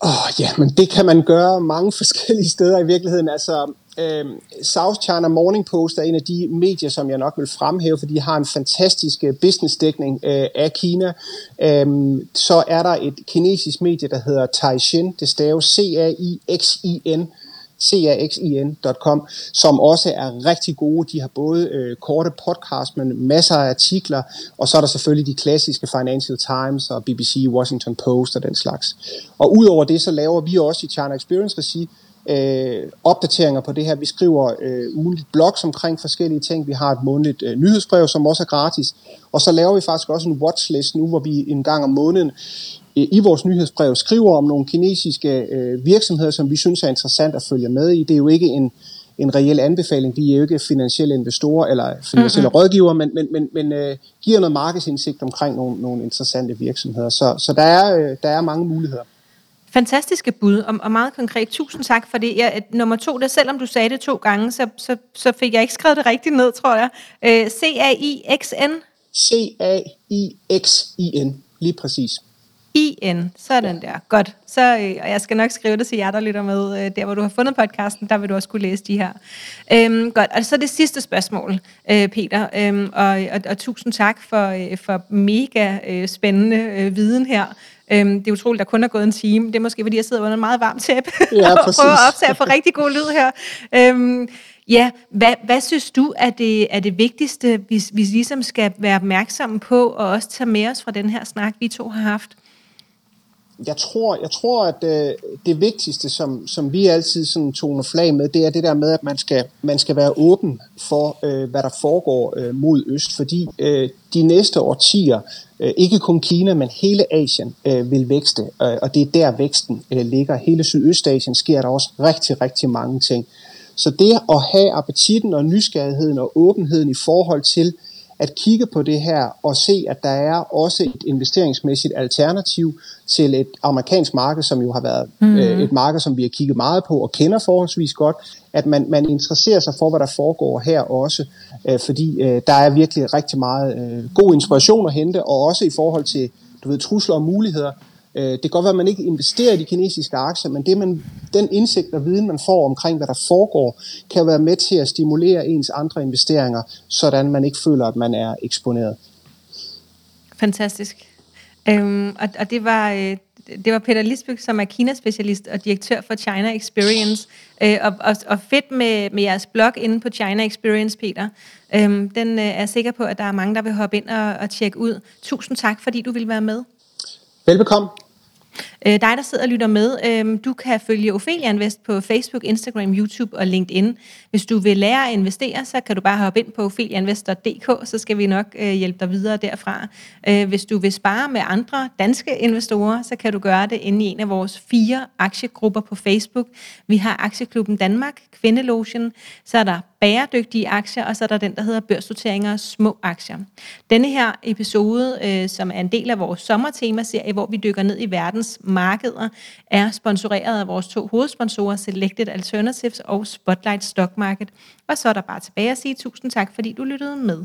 Oh, ja, men det kan man gøre mange forskellige steder i virkeligheden. Altså, øh, South China Morning Post er en af de medier, som jeg nok vil fremhæve, fordi de har en fantastisk øh, businessdækning øh, af Kina. Øh, så er der et kinesisk medie, der hedder Taixin, det staves C-A-I-X-I-N, caxin.com, som også er rigtig gode. De har både øh, korte podcasts, men masser af artikler, og så er der selvfølgelig de klassiske Financial Times og BBC, Washington Post og den slags. Og udover det, så laver vi også i China Experience Regi øh, opdateringer på det her. Vi skriver øh, ugenligt blogs omkring forskellige ting. Vi har et månedligt øh, nyhedsbrev, som også er gratis. Og så laver vi faktisk også en watchlist nu, hvor vi en gang om måneden øh, i vores nyhedsbrev skriver om nogle kinesiske øh, virksomheder, som vi synes er interessant at følge med i. Det er jo ikke en, en reel anbefaling. Vi er jo ikke finansielle investorer eller finansielle mm-hmm. rådgiver, men, men, men, men øh, giver noget markedsindsigt omkring nogle, nogle interessante virksomheder. Så, så der, er, øh, der er mange muligheder. Fantastiske bud, og, og meget konkret. Tusind tak for det. Jeg, nummer to, der selvom du sagde det to gange, så, så, så fik jeg ikke skrevet det rigtigt ned, tror jeg. Øh, C-A-I-X-N? C-A-I-X-I-N, lige præcis. I-N, sådan der. Godt. Så, øh, og jeg skal nok skrive det til jer, der lytter med, øh, der hvor du har fundet podcasten, der vil du også kunne læse de her. Øhm, godt, og så det sidste spørgsmål, øh, Peter, øhm, og, og, og tusind tak for, øh, for mega øh, spændende øh, viden her. Øhm, det er utroligt, der kun er gået en time. Det er måske, fordi jeg sidder under en meget varm tæppe ja, og prøver at optage for rigtig god lyd her. Øhm, ja, hvad, hvad synes du er det, er det vigtigste, vi, vi ligesom skal være opmærksomme på, og også tage med os fra den her snak, vi to har haft? Jeg tror, jeg tror at øh, det vigtigste, som, som vi altid sådan toner flag med, det er det der med, at man skal, man skal være åben for, øh, hvad der foregår øh, mod øst, fordi øh, de næste årtier, øh, ikke kun Kina, men hele Asien øh, vil vækste, øh, og det er der væksten øh, ligger. Hele Sydøstasien sker der også rigtig, rigtig mange ting. Så det at have appetitten og nysgerrigheden og åbenheden i forhold til, at kigge på det her og se, at der er også et investeringsmæssigt alternativ til et amerikansk marked, som jo har været mm. øh, et marked, som vi har kigget meget på og kender forholdsvis godt, at man, man interesserer sig for, hvad der foregår her også, øh, fordi øh, der er virkelig rigtig meget øh, god inspiration at hente, og også i forhold til du ved, trusler og muligheder, det kan godt være, at man ikke investerer i de kinesiske aktier, men det, man, den indsigt og viden, man får omkring, hvad der foregår, kan være med til at stimulere ens andre investeringer, sådan man ikke føler, at man er eksponeret. Fantastisk. Øhm, og, og det var... Øh det var Peter Lisbøk, som er Kina-specialist og direktør for China Experience. Øh, og, og, og fedt med, med jeres blog inde på China Experience, Peter. Øhm, den øh, er jeg sikker på, at der er mange, der vil hoppe ind og, og tjekke ud. Tusind tak, fordi du vil være med. Velbekomme. Øh, dig, der sidder og lytter med, øh, du kan følge Ophelia Invest på Facebook, Instagram, YouTube og LinkedIn. Hvis du vil lære at investere, så kan du bare hoppe ind på opheliainvestor.dk, så skal vi nok øh, hjælpe dig videre derfra. Øh, hvis du vil spare med andre danske investorer, så kan du gøre det inde i en af vores fire aktiegrupper på Facebook. Vi har Aktieklubben Danmark, Kvindelotion, så er der bæredygtige aktier, og så er der den, der hedder børsnoteringer og små aktier. Denne her episode, øh, som er en del af vores sommertemaserie, hvor vi dykker ned i verdens markeder, er sponsoreret af vores to hovedsponsorer, Selected Alternatives og Spotlight Stock Market. Og så er der bare tilbage at sige tusind tak, fordi du lyttede med.